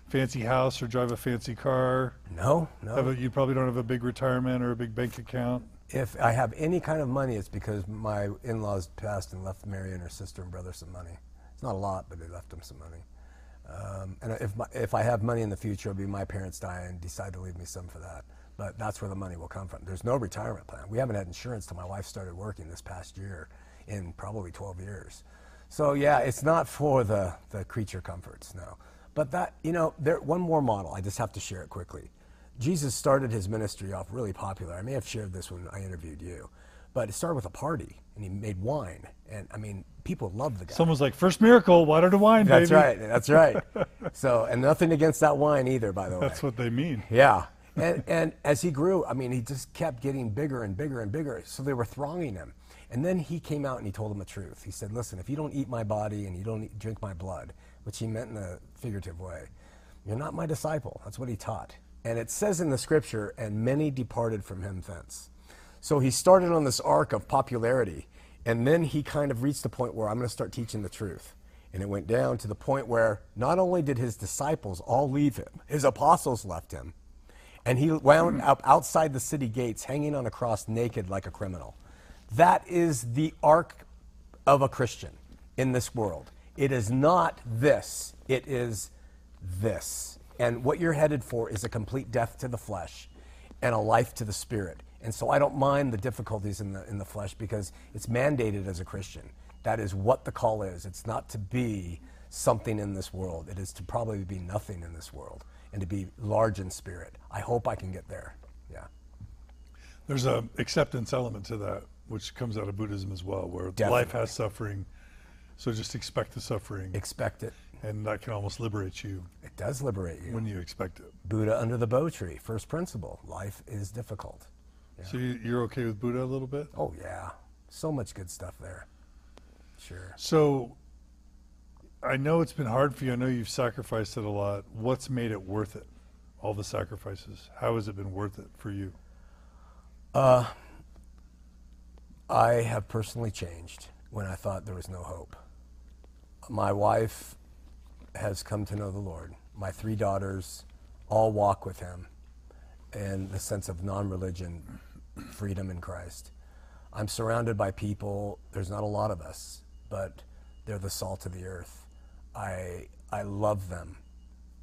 fancy house or drive a fancy car. No, no. A, you probably don't have a big retirement or a big bank account. if I have any kind of money, it's because my in-laws passed and left Mary and her sister and brother some money. It's not a lot, but they left them some money. Um, and if my, if I have money in the future, it'll be my parents die and decide to leave me some for that. But that's where the money will come from. There's no retirement plan. We haven't had insurance till my wife started working this past year, in probably 12 years. So yeah, it's not for the the creature comforts, no. But that you know, there one more model. I just have to share it quickly. Jesus started his ministry off really popular. I may have shared this when I interviewed you, but it started with a party, and he made wine, and I mean, people love the guy. Someone's like, first miracle, water to wine, that's baby. That's right. That's right. so, and nothing against that wine either, by the way. That's what they mean. Yeah. And, and as he grew, I mean, he just kept getting bigger and bigger and bigger. So they were thronging him. And then he came out and he told them the truth. He said, Listen, if you don't eat my body and you don't eat, drink my blood, which he meant in a figurative way, you're not my disciple. That's what he taught. And it says in the scripture, and many departed from him thence. So he started on this arc of popularity. And then he kind of reached the point where I'm going to start teaching the truth. And it went down to the point where not only did his disciples all leave him, his apostles left him. And he wound up outside the city gates, hanging on a cross naked like a criminal. That is the arc of a Christian in this world. It is not this, it is this. And what you're headed for is a complete death to the flesh and a life to the spirit. And so I don't mind the difficulties in the, in the flesh because it's mandated as a Christian. That is what the call is. It's not to be something in this world, it is to probably be nothing in this world and to be large in spirit. I hope I can get there. Yeah. There's an acceptance element to that, which comes out of Buddhism as well, where life has suffering. So just expect the suffering, Expect it. and that can almost liberate you It does liberate you. when you expect it. Buddha under the Bo tree, first principle. Life is difficult. So you, you're okay with Buddha a little bit? Oh, yeah. So much good stuff there. Sure. So I know it's been hard for you. I know you've sacrificed it a lot. What's made it worth it? All the sacrifices. How has it been worth it for you? Uh, I have personally changed when I thought there was no hope. My wife has come to know the Lord. My three daughters all walk with Him in the sense of non religion, freedom in Christ. I'm surrounded by people, there's not a lot of us, but they're the salt of the earth. I, I love them.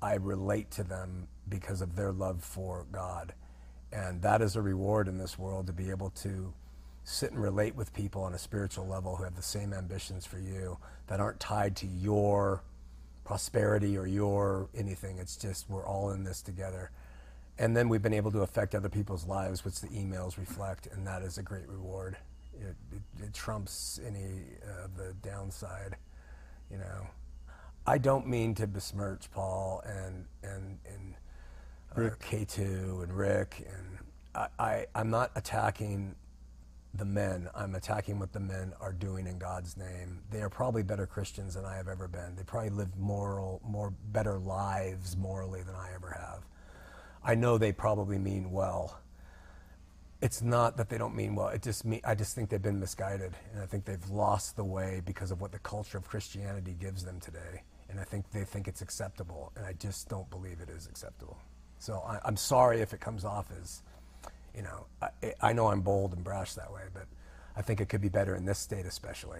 I relate to them because of their love for God. And that is a reward in this world to be able to sit and relate with people on a spiritual level who have the same ambitions for you that aren't tied to your prosperity or your anything. It's just we're all in this together. And then we've been able to affect other people's lives, which the emails reflect, and that is a great reward. It, it, it trumps any of the downside, you know. I don't mean to besmirch Paul and and and uh, K2 and Rick, and I, I I'm not attacking the men. I'm attacking what the men are doing in God's name. They are probably better Christians than I have ever been. They probably live moral, more better lives morally than I ever have. I know they probably mean well. It's not that they don't mean well. It just me. I just think they've been misguided, and I think they've lost the way because of what the culture of Christianity gives them today. And I think they think it's acceptable, and I just don't believe it is acceptable. So I, I'm sorry if it comes off as, you know, I, I know I'm bold and brash that way, but I think it could be better in this state, especially.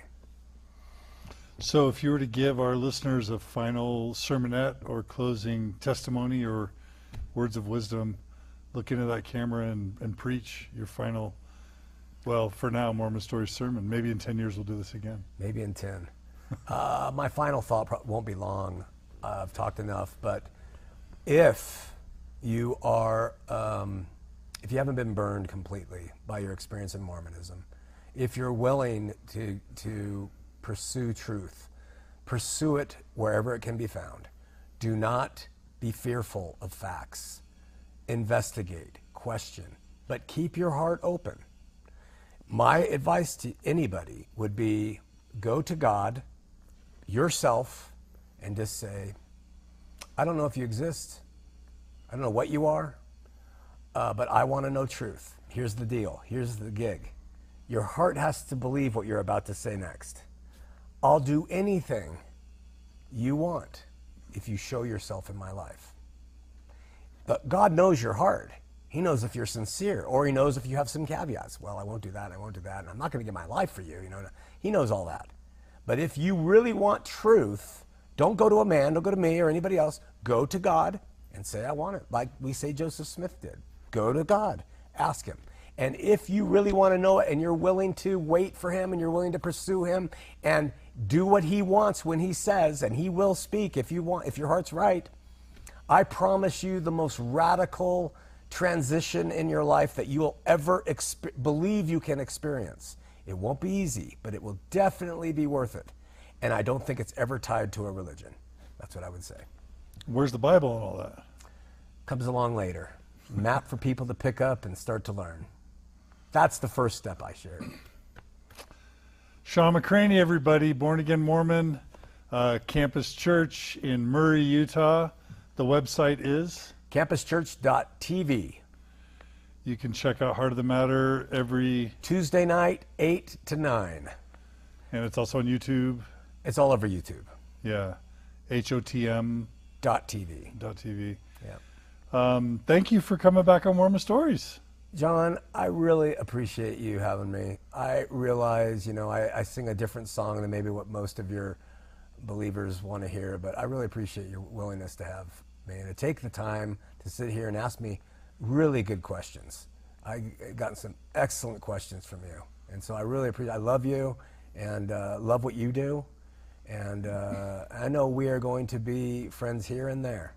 So if you were to give our listeners a final sermonette or closing testimony or words of wisdom, look into that camera and, and preach your final, well, for now, Mormon Story sermon. Maybe in 10 years we'll do this again. maybe in 10. uh, my final thought pro- won't be long. Uh, I've talked enough, but if you are, um, if you haven't been burned completely by your experience in Mormonism, if you're willing to, to pursue truth, pursue it wherever it can be found. Do not be fearful of facts. Investigate, question, but keep your heart open. My advice to anybody would be go to God, yourself, and just say, I don't know if you exist. I don't know what you are, uh, but I want to know truth. Here's the deal. Here's the gig. Your heart has to believe what you're about to say next. I'll do anything you want if you show yourself in my life. But God knows your heart. He knows if you're sincere, or He knows if you have some caveats. Well, I won't do that. I won't do that. And I'm not going to give my life for you. You know, He knows all that. But if you really want truth, don't go to a man, don't go to me or anybody else. Go to God and say, I want it. Like we say Joseph Smith did. Go to God, ask Him. And if you really want to know it and you're willing to wait for Him and you're willing to pursue Him and do what He wants when He says, and He will speak if you want, if your heart's right, I promise you the most radical transition in your life that you will ever exp- believe you can experience. It won't be easy, but it will definitely be worth it. And I don't think it's ever tied to a religion. That's what I would say. Where's the Bible and all that? Comes along later. Map for people to pick up and start to learn. That's the first step I shared. Shawn McCraney, everybody, born again Mormon, uh, Campus Church in Murray, Utah. The website is campuschurch.tv. You can check out Heart of the Matter every Tuesday night, 8 to 9. And it's also on YouTube. It's all over YouTube. Yeah. HOTM. Dot TV. Dot TV. Yeah. Um, thank you for coming back on Mormon Stories. John, I really appreciate you having me. I realize, you know, I, I sing a different song than maybe what most of your believers want to hear, but I really appreciate your willingness to have me and to take the time to sit here and ask me really good questions. I've gotten some excellent questions from you, and so I really appreciate. I love you and uh, love what you do, and uh, I know we are going to be friends here and there.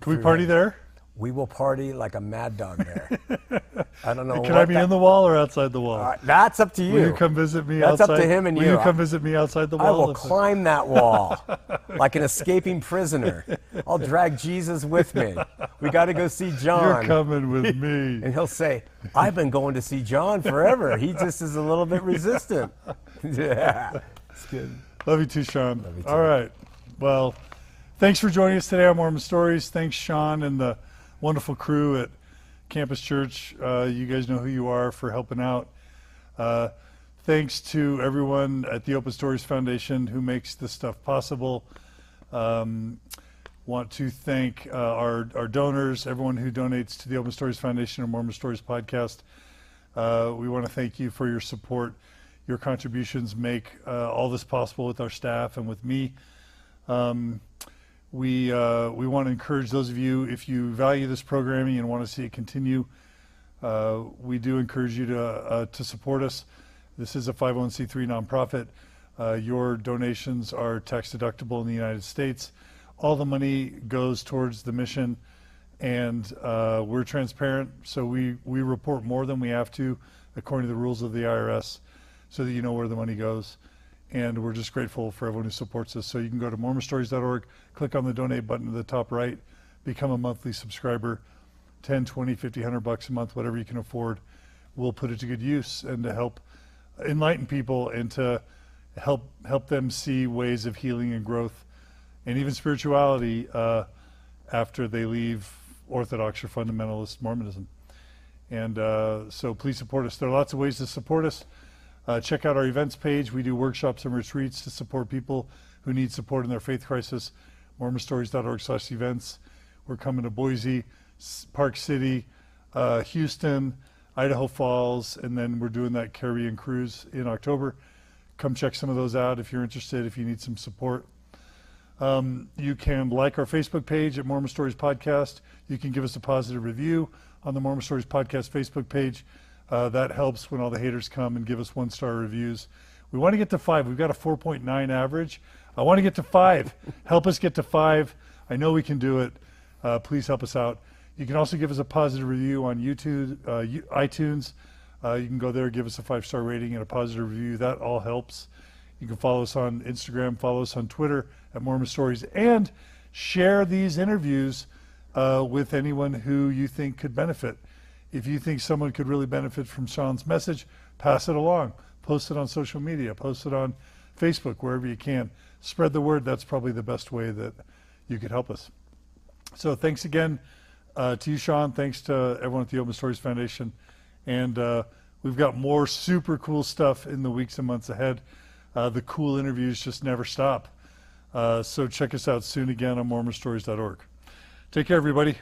Can we party there? We will party like a mad dog there. I don't know. Can I be that, in the wall or outside the wall? Uh, that's up to you. Will you come visit me that's outside? That's up to him and will you. Will you come visit me outside the wall? I will climb that wall like an escaping prisoner. I'll drag Jesus with me. We got to go see John. You're coming with me. and he'll say, I've been going to see John forever. He just is a little bit resistant. yeah. It's good. Love you too, Shawn. Love you too. All right. Well, thanks for joining us today on Mormon Stories. Thanks, Shawn, and the wonderful crew at Campus Church. Uh, you guys know who you are for helping out. Uh, thanks to everyone at the Open Stories Foundation who makes this stuff possible. Um, want to thank uh, our, our donors, everyone who donates to the Open Stories Foundation and Mormon Stories podcast. Uh, we want to thank you for your support. Your contributions make uh, all this possible with our staff and with me. Um, we uh, we want to encourage those of you if you value this programming and want to see it continue. Uh, we do encourage you to uh, to support us. This is a 501c3 nonprofit. Uh, your donations are tax deductible in the United States. All the money goes towards the mission, and uh, we're transparent. So we we report more than we have to, according to the rules of the IRS, so that you know where the money goes and we're just grateful for everyone who supports us. So you can go to mormonstories.org, click on the donate button at the top right, become a monthly subscriber, 10, 20, 50, 100 bucks a month, whatever you can afford. We'll put it to good use and to help enlighten people and to help help them see ways of healing and growth and even spirituality uh, after they leave Orthodox or fundamentalist Mormonism. And uh, so please support us. There are lots of ways to support us. Uh, check out our events page. We do workshops and retreats to support people who need support in their faith crisis. MormonStories.org slash events. We're coming to Boise, Park City, uh, Houston, Idaho Falls, and then we're doing that Caribbean cruise in October. Come check some of those out if you're interested, if you need some support. Um, you can like our Facebook page at Mormon Stories Podcast. You can give us a positive review on the Mormon Stories Podcast Facebook page. Uh, that helps when all the haters come and give us one star reviews. We want to get to five. We've got a 4.9 average. I want to get to five. help us get to five. I know we can do it. Uh, please help us out. You can also give us a positive review on YouTube, uh, iTunes. Uh, you can go there, give us a five star rating and a positive review. That all helps. You can follow us on Instagram, follow us on Twitter at Mormon Stories, and share these interviews uh, with anyone who you think could benefit. If you think someone could really benefit from Shawn's message, pass it along. Post it on social media. Post it on Facebook, wherever you can. Spread the word. That's probably the best way that you could help us. So thanks again uh, to you, Shawn. Thanks to everyone at the Open Stories Foundation. And uh, We've got more super cool stuff in the weeks and months ahead. Uh, the cool interviews just never stop. Uh, so check us out soon again on mormonstories.org. Take care, everybody.